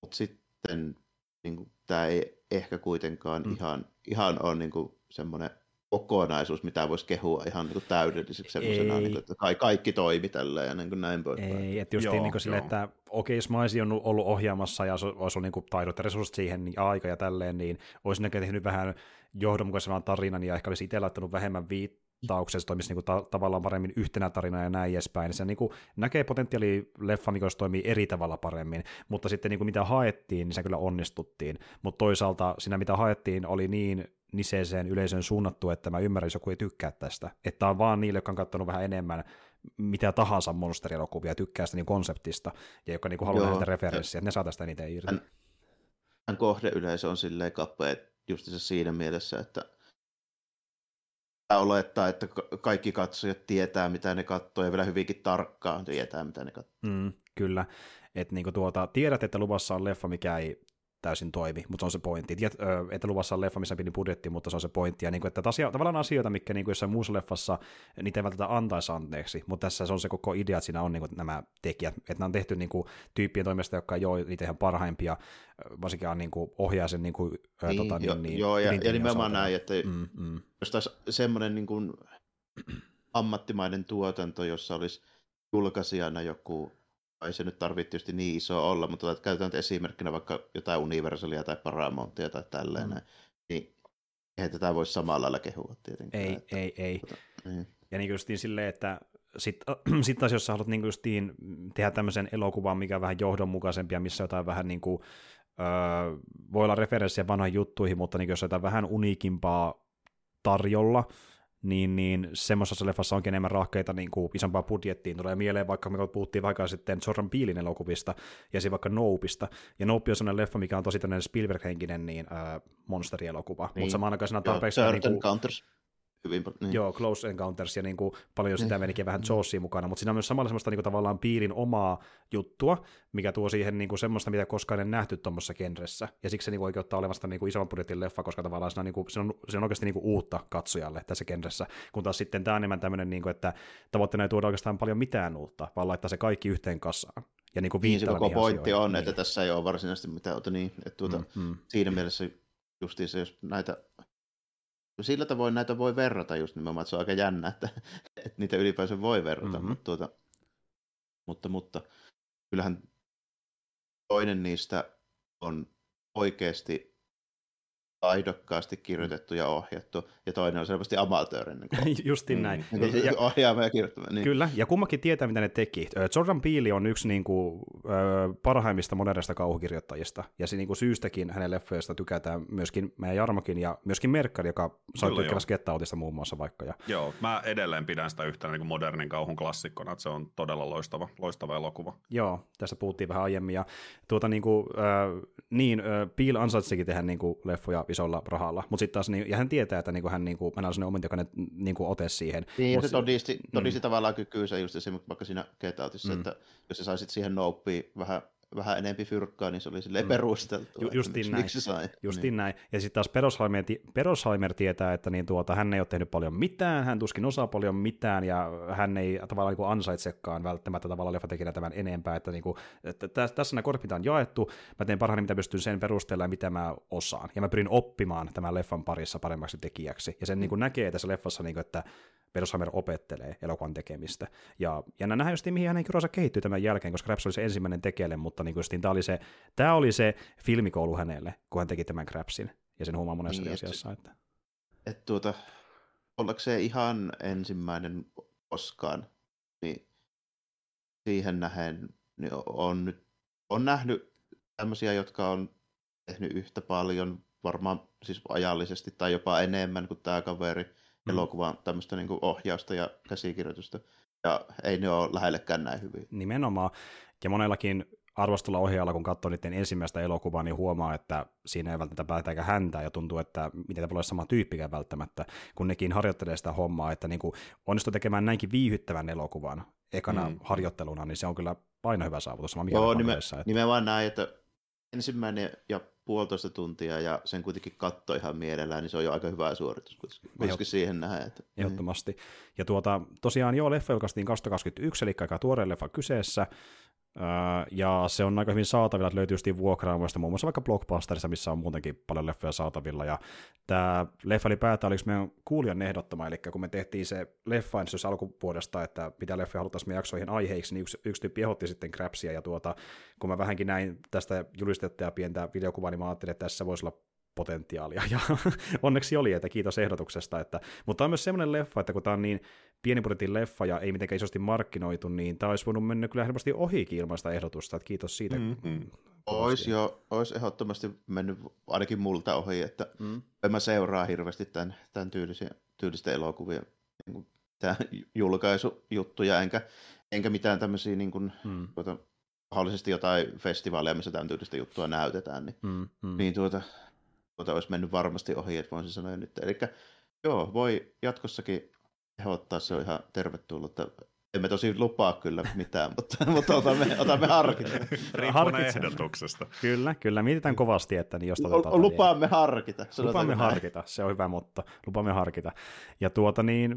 Speaker 2: mutta sitten niin kuin, tämä ei ehkä kuitenkaan
Speaker 1: Mm.
Speaker 2: mm. ihan, ihan ole niin kuin, semmoinen kokonaisuus, mitä voisi kehua ihan niin kuin täydelliseksi semmoisena,
Speaker 1: Ei.
Speaker 2: niin kuin, että ka- kaikki toimi tälleen ja niin kuin näin poispäin.
Speaker 1: Ei, että just
Speaker 3: Joo,
Speaker 1: niin kuin sille,
Speaker 3: joo.
Speaker 1: että okei, jos mä olisin ollut ohjaamassa ja se olisi ollut niin kuin taidot ja resurssit siihen niin aika ja tälleen, niin olisin ehkä tehnyt vähän johdonmukaisemman tarinan ja ehkä olisi itse laittanut vähemmän viittauksia, se toimisi niin kuin ta- tavallaan paremmin yhtenä tarinana ja näin edespäin. Se niin kuin näkee potentiaalia leffa, mikä toimii eri tavalla paremmin, mutta sitten niin kuin mitä haettiin, niin se kyllä onnistuttiin. Mutta toisaalta siinä mitä haettiin oli niin niseeseen yleisön suunnattu, että mä ymmärrän, jos joku ei tykkää tästä. Että on vaan niille, jotka on katsonut vähän enemmän mitä tahansa monsterielokuvia, tykkää sitä niin konseptista, ja jotka niin haluaa nähdä referenssiä, että ne saa tästä eniten irti.
Speaker 2: Hän- Hän kohdeyleisö on silleen kapea justiinsa siinä mielessä, että olettaa, että ka- kaikki katsojat tietää, mitä ne katsoo, ja vielä hyvinkin tarkkaan tietää, mitä ne katsoo.
Speaker 1: Mm, kyllä, että niinku tuota, tiedät, että luvassa on leffa, mikä ei täysin toimi, mutta se on se pointti. Tiedät, ö, että luvassa on leffa, missä pieni budjetti, mutta se on se pointti. Ja niinku, että asia, tavallaan asioita, mikä niinku jossain muussa leffassa, niitä ei välttämättä antaisi anteeksi, mutta tässä se on se koko idea, että siinä on niinku nämä tekijät. Että nämä on tehty niinku tyyppien toimesta, jotka ei ole niitä ihan parhaimpia, varsinkin niinku ohjaa sen niinku, ö,
Speaker 2: Niin,
Speaker 1: tota,
Speaker 2: jo,
Speaker 1: niin, niin,
Speaker 2: joo, ja, ja nimenomaan näin, että
Speaker 1: Mm, mm.
Speaker 2: jos taas semmoinen niin kuin ammattimainen tuotanto, jossa olisi julkaisijana joku, ei se nyt tarvitse tietysti niin iso olla, mutta käytetään esimerkkinä vaikka jotain Universalia tai Paramountia tai tälleen
Speaker 1: Mm.
Speaker 2: niin eihän tätä voi samalla lailla kehua tietenkin.
Speaker 1: Ei,
Speaker 2: että,
Speaker 1: ei, ei.
Speaker 2: niin.
Speaker 1: Ja niin justiin silleen, että sitten (clears throat) sit taas jos sä haluat niin justiin tehdä tämmöisen elokuvan, mikä on vähän johdonmukaisempi ja missä jotain vähän niin kuin, öö, voi olla referenssiä vanhoihin juttuihin, mutta niin jos jotain vähän uniikimpaa tarjolla, niin, niin semmoisessa leffassa onkin enemmän rahkeita niin kuin isompaa budjettiin. Tulee mieleen vaikka, me puhuttiin vaikka sitten Jordan Peelin elokuvista, ja siinä vaikka Nopeista. Ja Nope on sellainen leffa, mikä on tosi tämmöinen Spielberg-henkinen niin, äh, monsterielokuva, niin. mutta samaan aikaan siinä on tarpeeksi...
Speaker 2: Joo,
Speaker 1: niin kuin.
Speaker 2: Hyvin, niin.
Speaker 1: Joo, Close Encounters ja niin kuin, paljon sitä menikin vähän Jawsia mukana, mutta siinä on myös samalla semmoista niin kuin, tavallaan piirin omaa juttua, mikä tuo siihen niin kuin, semmoista, mitä koskaan en nähty tuommoisessa genressä. Ja siksi se niin kuin, oikeuttaa olevasta niin kuin, isomman budjetin leffa, koska tavallaan siinä on, niin kuin, se on, se on oikeasti niin kuin, uutta katsojalle tässä genressä, kun taas sitten tämä on enemmän tämmöinen, niin kuin, että tavoitteena ei tuoda oikeastaan paljon mitään uutta, vaan laittaa se kaikki yhteen kassaan. Ja niin kuin
Speaker 2: Niin se koko pointti
Speaker 1: asioihin.
Speaker 2: on,
Speaker 1: niin.
Speaker 2: että tässä ei ole varsinaisesti mitään, että niin, että tuota,
Speaker 1: Mm, mm.
Speaker 2: siinä mielessä justiinsa, jos näitä sillä tavoin näitä voi verrata just nimenomaan, että se on aika jännä, että, (laughs) että niitä ylipäänsä voi verrata,
Speaker 1: Mhm.
Speaker 2: mutta, tuota, mutta, mutta kyllähän toinen niistä on oikeasti taidokkaasti kirjoitettu ja ohjattu, ja toinen on selvästi amatöörinen. Niin (laughs)
Speaker 1: Justiin
Speaker 3: Mm.
Speaker 1: näin.
Speaker 2: kuin,
Speaker 1: Ja-
Speaker 2: ohjaama ja kirjoittama. Niin.
Speaker 1: Kyllä, ja kummakin tietää, mitä ne teki. Jordan Peele on yksi niin kuin, parhaimmista modernista kauhukirjoittajista, ja se niin kuin syystäkin hänen leffoista tykätään myöskin meidän Jarmokin ja myöskin Merkkari, joka sai
Speaker 3: joo.
Speaker 1: Get Outista muun muassa vaikka. Ja,
Speaker 3: Joo, mä edelleen pidän sitä yhtenä niin kuin modernin kauhun klassikkona, että se on todella loistava, loistava elokuva.
Speaker 1: joo, tästä puhuttiin vähän aiemmin, ja tuota niin kuin, ö, niin, ö, Peele ansaitsikin tehdä niin kuin, leffoja isolla rahalla, mutta sitten taas, niin, ja hän tietää, että niin kuin, hän, niin kuin, on sellainen omintaikainen niin kuin, ote siihen.
Speaker 2: Niin, ja
Speaker 1: Mut
Speaker 2: se todisti, todisti mm. tavallaan kykyysä just se, vaikka siinä Get Outissa,
Speaker 1: Mm.
Speaker 2: että jos sä saisit siihen Nopeen vähän, vähän enempi fyrkkaa, niin se oli silleen mm. perusteltu.
Speaker 1: Ju- justiin
Speaker 2: miksi,
Speaker 1: näin.
Speaker 2: Miksi sai.
Speaker 1: Justiin
Speaker 2: niin.
Speaker 1: näin. Ja sitten taas Perosheimer, Perosheimer tietää, että niin tuota, hän ei ole tehnyt paljon mitään, hän tuskin osaa paljon mitään, ja hän ei tavallaan niin ansaitsekaan välttämättä tavallaan leffatekijänä tämän enempää, että, niin kuin, että tä- tässä nämä korpit on jaettu, mä teen parhaani, mitä pystyn sen perusteella ja mitä mä osaan, ja mä pyrin oppimaan tämän leffan parissa paremmaksi tekijäksi, ja sen niin kuin näkee tässä leffassa, niin kuin, että Perosheimer opettelee elokuvan tekemistä. Ja, ja nähdään just mihin hänen uransa kehittyy tämän jälkeen, koska Raps oli se ensimmäinen tekijälle, mutta niin justiin, tämä, oli se, tämä oli se filmikoulu hänelle, kun hän teki tämän Crapsin. Ja sen huomaa monessa
Speaker 2: Niin, et-
Speaker 1: asiassa. Että...
Speaker 2: Et tuota, ollakseen ihan ensimmäinen koskaan, niin siihen nähen, niin on, nyt, on nähnyt tämmöisiä, jotka on tehnyt yhtä paljon, varmaan siis ajallisesti tai jopa enemmän kuin tämä kaveri,
Speaker 1: Mm.
Speaker 2: elokuvan tämmöistä niin kuin ohjausta ja käsikirjoitusta. Ja ei ne ole lähellekään näin hyviä.
Speaker 1: Nimenomaan. Ja monellakin arvostulla ohjaajalla, kun katsoo niiden ensimmäistä elokuvaa, niin huomaa, että siinä ei välttämättä päätä eikä häntää, ja tuntuu, että miten tämä voi olla sama tyyppikään välttämättä, kun nekin harjoittelee sitä hommaa, että niin kuin onnistuu tekemään näinkin viihyttävän elokuvan ekana
Speaker 3: Mm.
Speaker 1: mm. harjoitteluna, niin se on kyllä aina hyvä saavutus, sama mikä
Speaker 2: Joo, nime,
Speaker 1: että...
Speaker 2: nimenomaan näin, että ensimmäinen ja puolitoista tuntia ja sen kuitenkin katto ihan mielellään, niin se on jo aika hyvä suoritus kuitenkin, kuitenkin siihen nähdä. Että, niin.
Speaker 1: Ehdottomasti. Ja tuota, tosiaan joo, leffa julkaistiin 2021, eli aika tuoreen leffa kyseessä, ja se on aika hyvin saatavilla, että löytyy justiin vuokraamoista, muun muassa vaikka Blockbusterissa, missä on muutenkin paljon leffoja saatavilla, ja tämä leffa ylipäätään oliko meidän kuulijan ehdottama, eli kun me tehtiin se leffa alkuvuodesta, että mitä leffoja haluttaisiin jaksoihin aiheiksi, niin yksi, yksi tyyppi ehdotti sitten Crapsia, ja tuota, kun mä vähänkin näin tästä julistettua ja pientä videokuvaa, niin mä ajattelin, että tässä voisi olla potentiaalia, ja (laughs) onneksi oli, että kiitos ehdotuksesta, että, mutta on myös semmoinen leffa, että kun tämä on niin pieni budjetin leffa ja ei mitenkään isosti markkinoitu, niin tämä olisi voinut mennä kyllä helposti ohikin ilman sitä ehdotusta, että kiitos siitä.
Speaker 3: Mm, mm.
Speaker 2: Olisi jo, olisi ehdottomasti mennyt ainakin multa ohi, että
Speaker 1: Mm.
Speaker 2: en mä seuraa hirveästi tämän, tämän tyylisiä, tyylisten elokuvia niin kuin, tämän julkaisujuttuja, enkä, enkä mitään tämmöisiä niin kuin,
Speaker 1: Mm.
Speaker 2: tuota, mahdollisesti jotain festivaaleja, missä tämän tyylistä juttua näytetään, niin,
Speaker 1: Mm. Mm.
Speaker 2: niin tuota, tuota olisi mennyt varmasti ohi, että voisin sanoa nyt. Eli joo, voi jatkossakin ehdottaa, se on ihan tervetullutta. Emme tosi lupaa kyllä mitään, (laughs) mutta, mutta otamme, otamme harkita. (laughs)
Speaker 3: Riippuen ehdotuksesta.
Speaker 1: Kyllä, kyllä, mietitään kovasti, että niin jos otetaan.
Speaker 2: Lupaamme harkita. sanotaanko
Speaker 1: Lupaamme
Speaker 2: näin.
Speaker 1: harkita, se on hyvä, mutta lupaamme harkita. Ja tuota niin,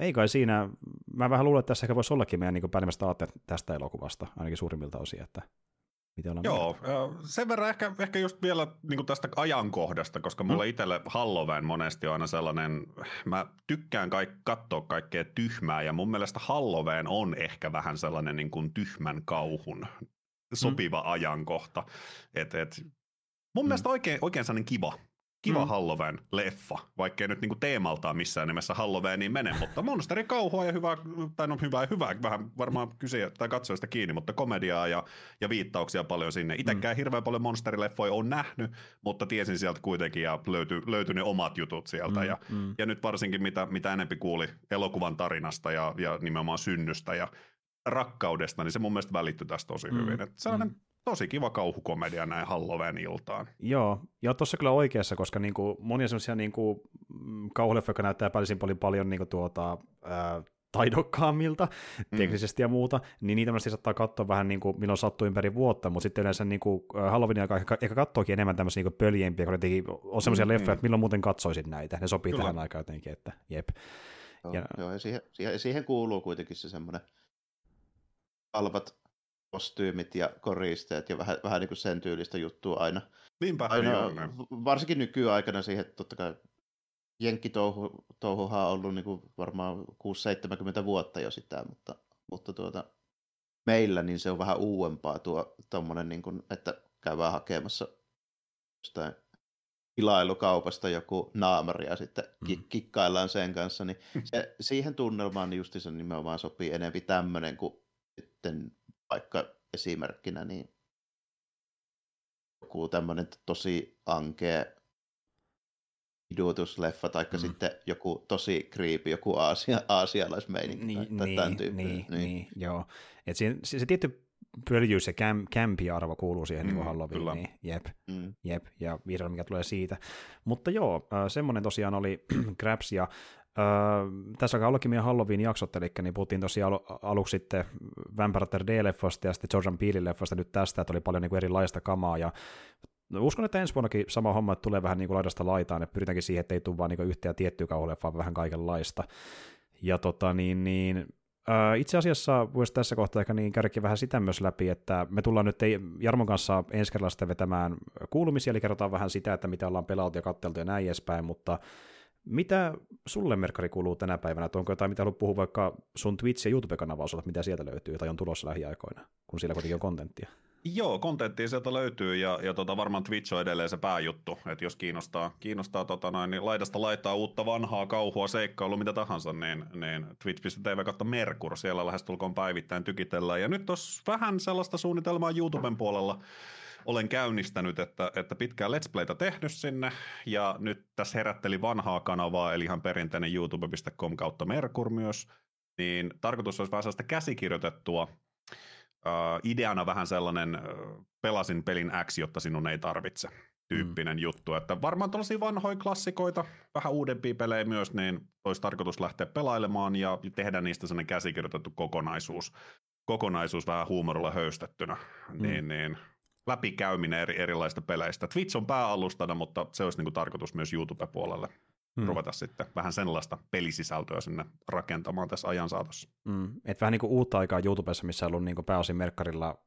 Speaker 1: ei kai siinä, mä vähän luulen, että tässä ehkä voisi ollakin meidän niin päällimmäiset aatteet tästä elokuvasta, ainakin suurimmilta osin, että mitä
Speaker 3: Joo, ö, sen verran ehkä, ehkä just vielä niin tästä ajankohdasta, koska mulle mm. itselle Halloween monesti on aina sellainen, mä tykkään kaik, katsoa kaikkea tyhmää ja mun mielestä Halloween on ehkä vähän sellainen niin kuin tyhmän kauhun sopiva mm. ajankohta. Et, et, mun mm. mielestä oikein, oikein sellainen kiva, kiva mm. Halloween-leffa, vaikkei nyt niinku teemaltaan missään nimessä Halloweeniin mene, mutta monsteri kauhua ja hyvää, tai no hyvää, hyvää, vähän varmaan kysyä tai katsojista kiinni, mutta komediaa ja, ja viittauksia paljon sinne. Itekään mm. hirveän paljon monsterileffoja on nähnyt, mutta tiesin sieltä kuitenkin ja löytyi, löytyi ne omat jutut sieltä. Mm. Ja, mm. ja nyt varsinkin mitä, mitä enempi kuuli elokuvan tarinasta ja, ja nimenomaan synnystä ja rakkaudesta, niin se mun mielestä välittyi tästä tosi mm. hyvin. Että sellainen mm tosi kiva kauhukomedia näin Halloween-iltaan.
Speaker 1: Joo, ja tuossa kyllä oikeassa, koska niinku, monia semmoisia niinku, mm, kauhuleffoja, jotka näyttää päällisin paljon, paljon niinku tuota, ää, taidokkaammilta mm. teknisesti ja muuta, niin niitä monesti saattaa katsoa vähän niin kuin milloin sattuu ympäri vuotta, mutta sitten yleensä niin kuin Halloweenin aikaa ehkä, ehkä katsoakin enemmän tämmöisiä niin pöljempiä, kun jotenkin on semmoisia mm, leffoja, mm. että milloin muuten katsoisit näitä, ne sopii Kyllä. tähän aikaan jotenkin, että jep.
Speaker 2: Joo, ja, joo, ja siihen, siihen, siihen kuuluu kuitenkin se semmoinen halvat kostyymit ja koristeet ja vähän, vähän niin kuin sen tyylistä juttua aina.
Speaker 3: Niinpä,
Speaker 2: aina, varsinkin nykyaikana siihen, totta kai jenkkitouhuhan on ollut niin kuin varmaan 6-70 vuotta jo sitä, mutta, mutta tuota, meillä niin se on vähän uudempaa tuo tommonen, niin kuin, että käydään hakemassa jostain tilailukaupasta joku naamari ja sitten mm. kikkaillaan sen kanssa, niin se, siihen tunnelmaan niin justiinsa nimenomaan sopii enemmän tämmöinen kuin sitten vaikka esimerkkinä, niin joku tämmöinen tosi ankea idutusleffa, tai mm. sitten joku tosi creepy, joku aasia, aasialaismeininki
Speaker 1: niin, tai, niin, tämän tyyppinen. Niin, niin. niin, joo. Et se, se, se tietty pöljyys ja käm, kämpi-arvo kuuluu siihen niin mm, niin Halloweeniin, jep, mm. jep, ja vihreä mikä tulee siitä. Mutta joo, äh, semmoinen tosiaan oli (clears throat) Grabs, ja Öö, tässä ollakin meidän Halloween-jaksot, eli niin puhuttiin tosiaan al- aluksi sitten Vampire D-leffasta ja sitten Jordan Peele-leffasta nyt tästä, että oli paljon niin kuin erilaista kamaa, ja No, uskon, että ensi vuonnakin sama homma, että tulee vähän niin kuin laidasta laitaan, että pyritäänkin siihen, että ei tule vaan niin yhtä ja tiettyä kauhuleffaa, vaan vähän kaikenlaista. Ja tota niin, niin Uh, itse asiassa voisi tässä kohtaa ehkä niin käydäkin vähän sitä myös läpi, että me tullaan nyt Jarmon kanssa ensi kerralla vetämään kuulumisia, eli kerrotaan vähän sitä, että mitä ollaan pelailtu ja katteltu ja näin edespäin, mutta mitä sulle, Merkari, kuuluu tänä päivänä? Onko jotain, mitä haluat puhua vaikka sun Twitch- ja YouTube-kanava osalta, mitä sieltä löytyy tai on tulossa lähiaikoina, kun siellä kuitenkin on kontenttia?
Speaker 3: Joo, kontenttia sieltä löytyy ja, ja tota, varmaan Twitch on edelleen se pääjuttu, että jos kiinnostaa, kiinnostaa tota noin, niin laidasta laittaa uutta vanhaa kauhua, seikkailua, mitä tahansa, niin, niin twitch.tv kautta Merkur, siellä lähestulkoon päivittäin tykitellään. Ja nyt tuossa vähän sellaista suunnitelmaa YouTuben puolella, olen käynnistänyt, että, että pitkään Let's Playtä tehnyt sinne, ja nyt tässä herätteli vanhaa kanavaa, eli ihan perinteinen youtube.com kautta Merkur myös, niin tarkoitus olisi vähän sellaista käsikirjoitettua, uh, ideana vähän sellainen uh, pelasin pelin X, jotta sinun ei tarvitse tyyppinen mm. juttu, että varmaan tällaisia vanhoja klassikoita, vähän uudempia pelejä myös, niin olisi tarkoitus lähteä pelailemaan ja tehdä niistä sellainen käsikirjoitettu kokonaisuus, kokonaisuus vähän huumorilla höystettynä, mm. niin, niin läpikäyminen eri, erilaisista peleistä. Twitch on pääalustana, mutta se olisi niin kuin tarkoitus myös YouTube-puolelle mm. ruveta sitten vähän sellaista pelisisältöä sinne rakentamaan tässä ajan saatossa.
Speaker 1: Mm. Et vähän niin kuin uutta aikaa YouTubessa, missä on ollut niin kuin pääosin merkkarilla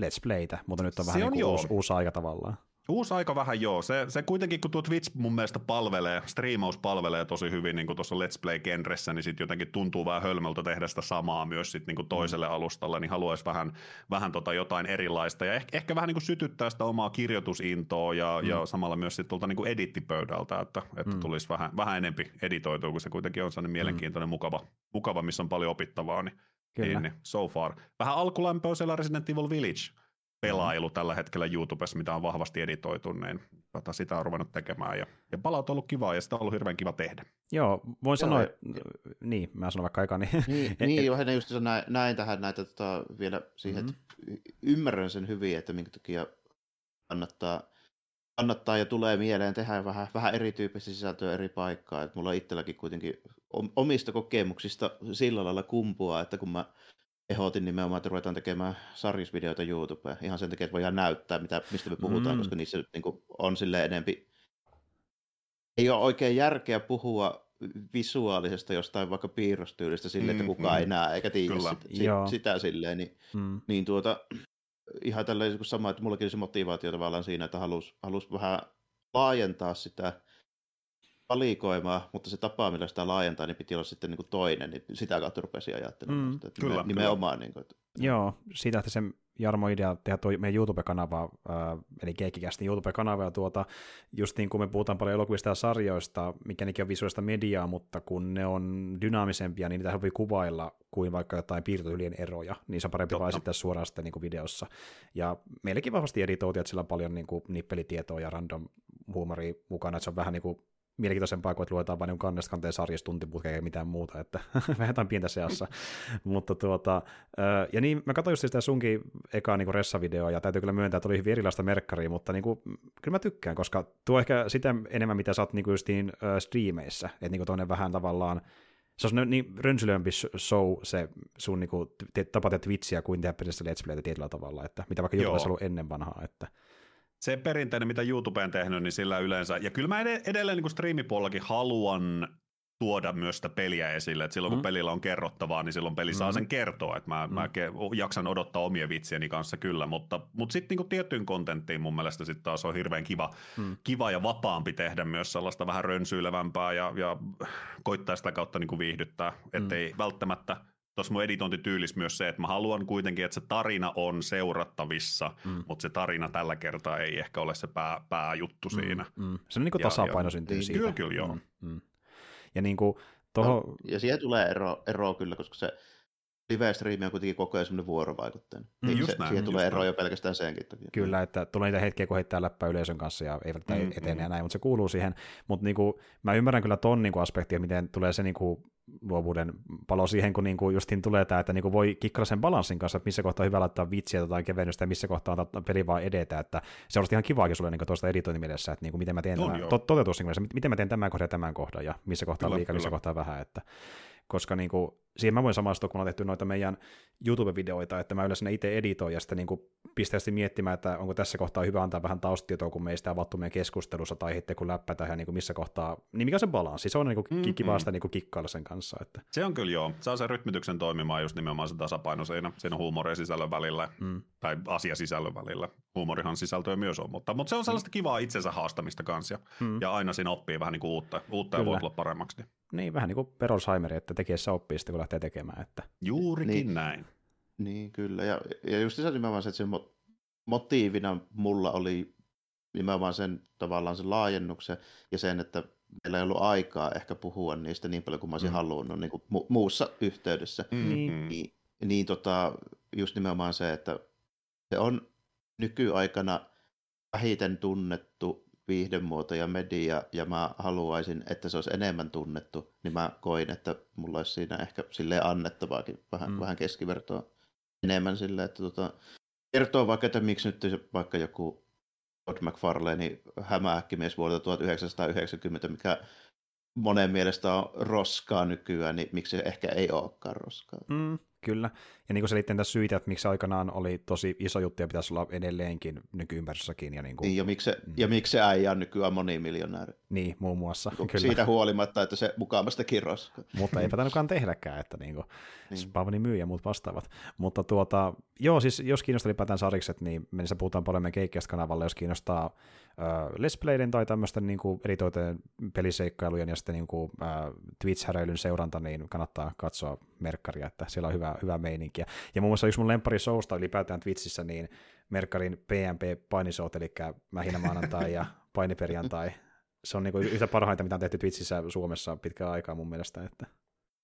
Speaker 1: Let's Playtä, mutta nyt on vähän se niin kuin uusi, uusi aika tavallaan.
Speaker 3: Uusi aika vähän joo. Se, se kuitenkin, kun tuo Twitch mun mielestä palvelee, striimaus palvelee tosi hyvin niin kuin tuossa Let's Play-genressä, niin sitten jotenkin tuntuu vähän hölmöltä tehdä sitä samaa myös sit niin kuin toiselle mm. alustalle, niin haluaisi vähän, vähän tota jotain erilaista ja ehkä, ehkä vähän niin kuin sytyttää sitä omaa kirjoitusintoa ja, mm. ja samalla myös sitten tuolta niin kuin edittipöydältä, että, että mm. tulisi vähän, vähän enempi editoitua, kun se kuitenkin on sellainen mm. mielenkiintoinen, mukava, mukava, missä on paljon opittavaa, niin, niin, niin so far. Vähän alkulämpöä siellä Resident Evil Village pelailu tällä hetkellä YouTubessa, mitä on vahvasti editoitu, niin tota, sitä on ruvennut tekemään. Ja, ja palaut on ollut kivaa ja sitä on ollut hirveän kiva tehdä.
Speaker 1: Joo, voin sanoa, että, niin, mä sanon vaikka aikaa, niin...
Speaker 2: Niin, (laughs) niin johon just näin, näin tähän näitä tota, vielä siihen, mm-hmm. että ymmärrän sen hyvin, että minkä takia kannattaa, kannattaa ja tulee mieleen tehdä vähän, vähän erityyppistä sisältöä eri paikkaa. Et mulla itselläkin kuitenkin omista kokemuksista sillä lailla kumpua, että kun mä ehdotin nimenomaan, että ruvetaan tekemään sarjisvideoita YouTubeen. Ihan sen takia, että voidaan näyttää, mitä, mistä me puhutaan, mm. koska niissä niin kuin, on sille enempi... Ei ole oikein järkeä puhua visuaalisesta jostain vaikka piirrostyylistä sille, että mm, kukaan mm, ei näe eikä tiedä sitä, sitä, sitä silleen, niin, mm. niin tuota, ihan tälleen sama, että mullakin se motivaatio tavallaan siinä, että halus, halus vähän laajentaa sitä valikoimaa, mutta se tapa, millä sitä laajentaa, niin piti olla sitten niin kuin toinen, niin sitä kautta rupesi ajattelemaan
Speaker 1: Mm,
Speaker 2: sitä. Että
Speaker 3: kyllä,
Speaker 2: nimenomaan. Niin kuin, että,
Speaker 1: Joo, siitä lähti sen Jarmo idea tehdä tuo meidän YouTube-kanava, äh, eli Keikkikästi YouTube-kanava, ja tuota, just niin kuin me puhutaan paljon elokuvista ja sarjoista, mikä nekin on visuaalista mediaa, mutta kun ne on dynaamisempia, niin niitä helpompi kuvailla kuin vaikka jotain piirtoylien eroja, niin se on parempi vaan esittää suoraan sitten niin kuin videossa. Ja meillekin vahvasti editoitiin, että sillä on paljon niin kuin nippelitietoa ja random huumoria mukana, että se on vähän niin kuin mielenkiintoisempaa kuin, että luetaan vain niin kannesta kanteen sarjasta tuntiputkeen mitään muuta, että (laughs) vähän jotain pientä seassa. (laughs) Mutta tuota, ja niin, mä katsoin just sitä sunkin ekaa niin ressavideoa, ja täytyy kyllä myöntää, että oli hyvin erilaista merkkaria, mutta niin kuin, kyllä mä tykkään, koska tuo ehkä sitä enemmän, mitä sä oot niin kuin justiin ö, striimeissä, että niin kuin toinen vähän tavallaan, se on niin rönsylömpi show se sun niin kuin, te, tapa tehdä Twitchiä kuin tehdä periaatteessa Let's Playtä tietyllä tavalla, että mitä vaikka
Speaker 3: Joo.
Speaker 1: YouTubessa ollut ennen vanhaa, että
Speaker 3: se perinteinen, mitä YouTubeen tehnyt, niin sillä yleensä, ja kyllä mä ed- edelleen niin striimipuolellakin haluan tuoda myös sitä peliä esille, että silloin kun
Speaker 1: Mm.
Speaker 3: pelillä on kerrottavaa, niin silloin peli saa
Speaker 1: Mm.
Speaker 3: sen kertoa, että mä,
Speaker 1: Mm.
Speaker 3: mä ke- jaksan odottaa omia vitsieni kanssa kyllä, mutta, mutta sitten niin tiettyyn kontenttiin mun mielestä sitten taas on hirveän kiva,
Speaker 1: Mm.
Speaker 3: kiva ja vapaampi tehdä myös sellaista vähän rönsyilevämpää ja, ja koittaa sitä kautta niin kuin viihdyttää, ettei välttämättä tuossa mun editointityylis myös se, että mä haluan kuitenkin, että se tarina on seurattavissa,
Speaker 1: Mm.
Speaker 3: mutta se tarina tällä kertaa ei ehkä ole se pää, pääjuttu siinä.
Speaker 1: Mm, mm. Se on niin kuin tasapaino
Speaker 3: ja-
Speaker 1: syntyy
Speaker 2: niin,
Speaker 1: siitä.
Speaker 3: kyllä, kyllä, joo.
Speaker 1: Mm, mm. Ja niin kuin toho,
Speaker 2: Ja siihen tulee ero, ero kyllä, koska se live-striimi on kuitenkin koko ajan semmoinen vuorovaikutteinen.
Speaker 1: Mm,
Speaker 2: Niin
Speaker 3: just
Speaker 2: se,
Speaker 3: näin,
Speaker 2: siihen
Speaker 3: just
Speaker 2: tulee ero jo pelkästään senkin takia.
Speaker 1: Kyllä, että tulee niitä hetkiä, kun heittää läppää yleisön kanssa ja eivät
Speaker 3: Mm,
Speaker 1: mm, etene
Speaker 3: mm.
Speaker 1: ja näin, mutta se kuuluu siihen. Mutta niinku, mä ymmärrän kyllä ton niinku aspektia, miten tulee se niinku luovuuden palo siihen, kun niinku justiin tulee tämä, että niinku voi kikkailla sen balanssin kanssa, että missä kohtaa on hyvä laittaa vitsiä tai kevennystä ja missä kohtaa antaa peli vaan edetä, että se on ihan kivaakin sulle niinku tuosta editointimielessä, että niinku, miten mä teen
Speaker 3: On
Speaker 1: tämän, to, toteutusmielessä, miten mä teen tämän kohdan ja tämän kohdan ja missä kohtaa liikaa, missä kohtaa vähän, että koska niin kuin, siihen mä voin samastua, kun on tehty noita meidän YouTube-videoita, että mä yleensä ne itse editoin ja sitten niin kuin pisteästi miettimään, että onko tässä kohtaa hyvä antaa vähän taustatietoa, kun meistä avattu meidän keskustelussa tai sitten kun läppätään ja niin kuin missä kohtaa, niin mikä on se balanssi, se on niin kuin
Speaker 3: Mm,
Speaker 1: kiva
Speaker 3: mm.
Speaker 1: sitä niin kuin kikkailla sen kanssa. Että,
Speaker 3: Se on kyllä joo. Saa sen rytmityksen toimimaan just nimenomaan se tasapaino siinä, siinä huumorin sisällön välillä,
Speaker 1: mm,
Speaker 3: tai asiasisällön välillä. Huumorihan sisältöä myös on, mutta, mutta se on sellaista kivaa itsensä haastamista kanssa, ja,
Speaker 1: mm.
Speaker 3: ja aina siinä oppii vähän niin kuin uutta, uutta ja voi tulla paremmaksi. Niin.
Speaker 1: Niin, vähän niin kuin Per Alzheimeri, että tekiessä oppii sitten, kun lähtee tekemään. Että,
Speaker 3: Juurikin
Speaker 2: Niin.
Speaker 3: näin.
Speaker 2: Niin, kyllä. Ja, ja just se nimenomaan se, että se mo- motiivina mulla oli nimenomaan sen tavallaan sen laajennuksen ja sen, että meillä ei ollut aikaa ehkä puhua niistä niin paljon kuin mä olisin
Speaker 1: Mm.
Speaker 2: halunnut niin kuin mu- muussa yhteydessä.
Speaker 1: Niin.
Speaker 3: Mm.
Speaker 2: Niin, niin tota, just nimenomaan se, että se on nykyaikana vähiten tunnettu viihdemuoto ja media, ja mä haluaisin, että se olisi enemmän tunnettu, niin mä koin, että mulla olisi siinä ehkä silleen annettavaakin vähän,
Speaker 1: Mm.
Speaker 2: vähän keskivertoa enemmän silleen, että tota, kertoo vaikka, että miksi nyt vaikka joku Todd McFarlane hämähäkkimies vuodelta 1990, mikä monen mielestä on roskaa nykyään, niin miksi se ehkä ei olekaan roskaa.
Speaker 1: mm, kyllä. Ja niin kuin selitin tässä syitä, että miksi aikanaan oli tosi iso juttu ja pitäisi olla edelleenkin nykyympäristössäkin. Ja niin, kuin,
Speaker 2: Niin, ja miksi, se,
Speaker 1: Mm.
Speaker 2: ja miksi se äijä on nykyään monimiljonääri?
Speaker 1: niin muun muassa.
Speaker 2: Kun
Speaker 1: Kyllä.
Speaker 2: Siitä huolimatta, että se mukaamasta kiroskaa.
Speaker 1: mutta eipä tainnutkaan (laughs) tehdäkään, että niinku,
Speaker 2: Niin.
Speaker 1: Spavani myy ja muut vastaavat. Mutta tuota, joo, siis jos kiinnostaa ylipäätään sarikset, niin mennessä puhutaan paljon meidän keikkeestä kanavalla, jos kiinnostaa äh, Let's Playden tai tämmöisten niinku, editoitujen peliseikkailujen ja sitten niinku, äh, Twitch-häräilyn seuranta, niin kannattaa katsoa Merkkaria, että siellä on hyvä, hyvä meininki. Ja muun muassa yksi mun lemppari showsta ylipäätään Twitchissä, niin Merkkarin PMP painisout, eli mähinä maanantai ja painiperjantai, se on niinku yhtä parhaita, mitä on tehty Twitchissä Suomessa pitkään aikaa mun mielestä. Että.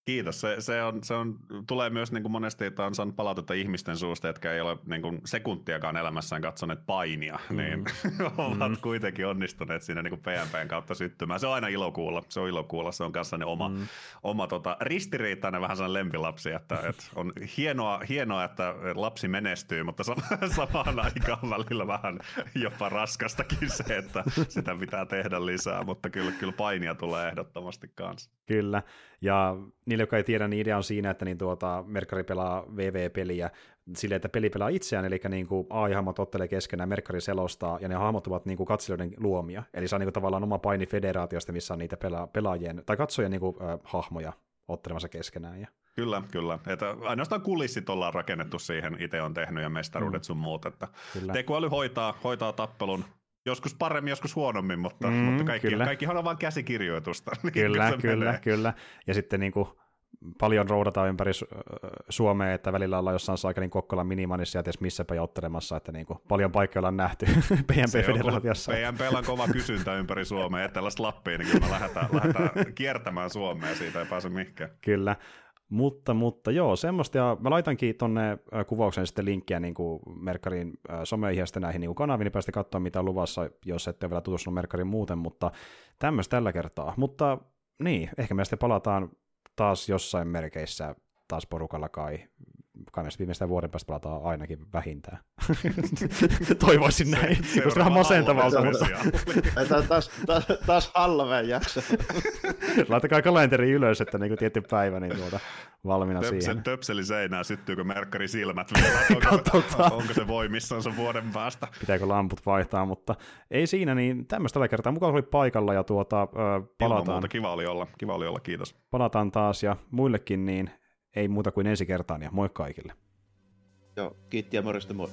Speaker 3: Kiitos. Se, se, on, se on, tulee myös niin kuin monesti, että on saanut palautetta ihmisten suusta, jotka ei ole niin kuin sekuntiakaan elämässään katsoneet painia,
Speaker 1: Mm.
Speaker 3: niin (laughs) ovat
Speaker 1: Mm.
Speaker 3: kuitenkin onnistuneet siinä niin kuin PNPn kautta syttymään. Se on aina ilo kuulla. Se on ilo kuulla. Se on kanssa ne oma,
Speaker 1: Mm.
Speaker 3: oma tota, ristiriitainen vähän sellainen lempilapsi, että, että on hienoa, hienoa, että lapsi menestyy, mutta sa- (laughs) samaan aikaan välillä vähän jopa raskastakin se, että sitä pitää tehdä lisää, mutta kyllä, kyllä painia tulee ehdottomasti kanssa.
Speaker 1: Kyllä, ja niille, jotka ei tiedä, niin idea on siinä, että niin tuota, Merkari pelaa VV-peliä silleen, että peli pelaa itseään, eli niin kuin AI-hahmot ottelee keskenään, Merkari selostaa, ja ne hahmot ovat niin kuin katselijoiden luomia, eli se on niin kuin tavallaan oma paini federaatiosta, missä on niitä pela- pelaajien, tai katsojien niin kuin, äh, hahmoja ottelemassa keskenään. Ja...
Speaker 3: Kyllä, kyllä. Että ainoastaan kulissit ollaan rakennettu siihen, itse on tehnyt ja mestaruudet sun muut. Että
Speaker 1: Kyllä.
Speaker 3: tekoäly hoitaa, hoitaa tappelun joskus paremmin, joskus huonommin, mutta,
Speaker 1: Mm,
Speaker 3: mutta kaikki,
Speaker 1: kyllä.
Speaker 3: kaikkihan on vain käsikirjoitusta. (laughs) niin
Speaker 1: Kyllä, kyllä,
Speaker 3: menee.
Speaker 1: kyllä. Ja sitten niin kuin, paljon roudataan ympäri Suomea, että välillä ollaan jossain Saakelin Kokkolan minimanissa ja ties missäpä jouttelemassa, että niin kuin, paljon paikkoja ollaan nähty (laughs) PNP-federaatiossa.
Speaker 3: PNPllä on kova kysyntä ympäri Suomea, etelästä Lappiin, niin kyllä me lähdetään, lähdetään kiertämään Suomea, siitä ei pääse mihinkään.
Speaker 1: Kyllä. Mutta, mutta joo, semmoista, ja mä laitankin tonne kuvaukseen sitten linkkiä niin kuin Merkkarin someihin ja sitten näihin niin kanaviin, niin päästä katsoa mitä on luvassa, jos ette ole vielä tutustunut Merkkarin muuten, mutta tämmöistä tällä kertaa. Mutta niin, ehkä me sitten palataan taas jossain merkeissä taas porukalla kai. Kai viimeistään vuoden päästä palataan ainakin vähintään. (laughs) Toivoisin näin. Just vähän
Speaker 3: Seuraava
Speaker 1: masentavalta,
Speaker 3: Halloween
Speaker 1: mutta
Speaker 3: spesiaali.
Speaker 2: Tämä taas, taas, taas Halloween jakso. (laughs)
Speaker 1: laittakaa kalenteri ylös, että niin tietty päivä niin tuota, valmiina
Speaker 3: Töpsel,
Speaker 1: siihen.
Speaker 3: töpseli seinään, syttyykö merkkari silmät vielä? Onko, onko se voimissansa vuoden päästä?
Speaker 1: pitääkö lamput vaihtaa, mutta ei siinä, niin tämmöistä tällä kertaa. Mukaan oli paikalla ja tuota, ö,
Speaker 3: Ilman
Speaker 1: palataan,
Speaker 3: muuta, kiva oli olla, kiva oli olla, kiitos.
Speaker 1: palataan taas ja muillekin, niin ei muuta kuin ensi kertaan ja moi kaikille.
Speaker 2: Joo, kiitti ja morjesta moi.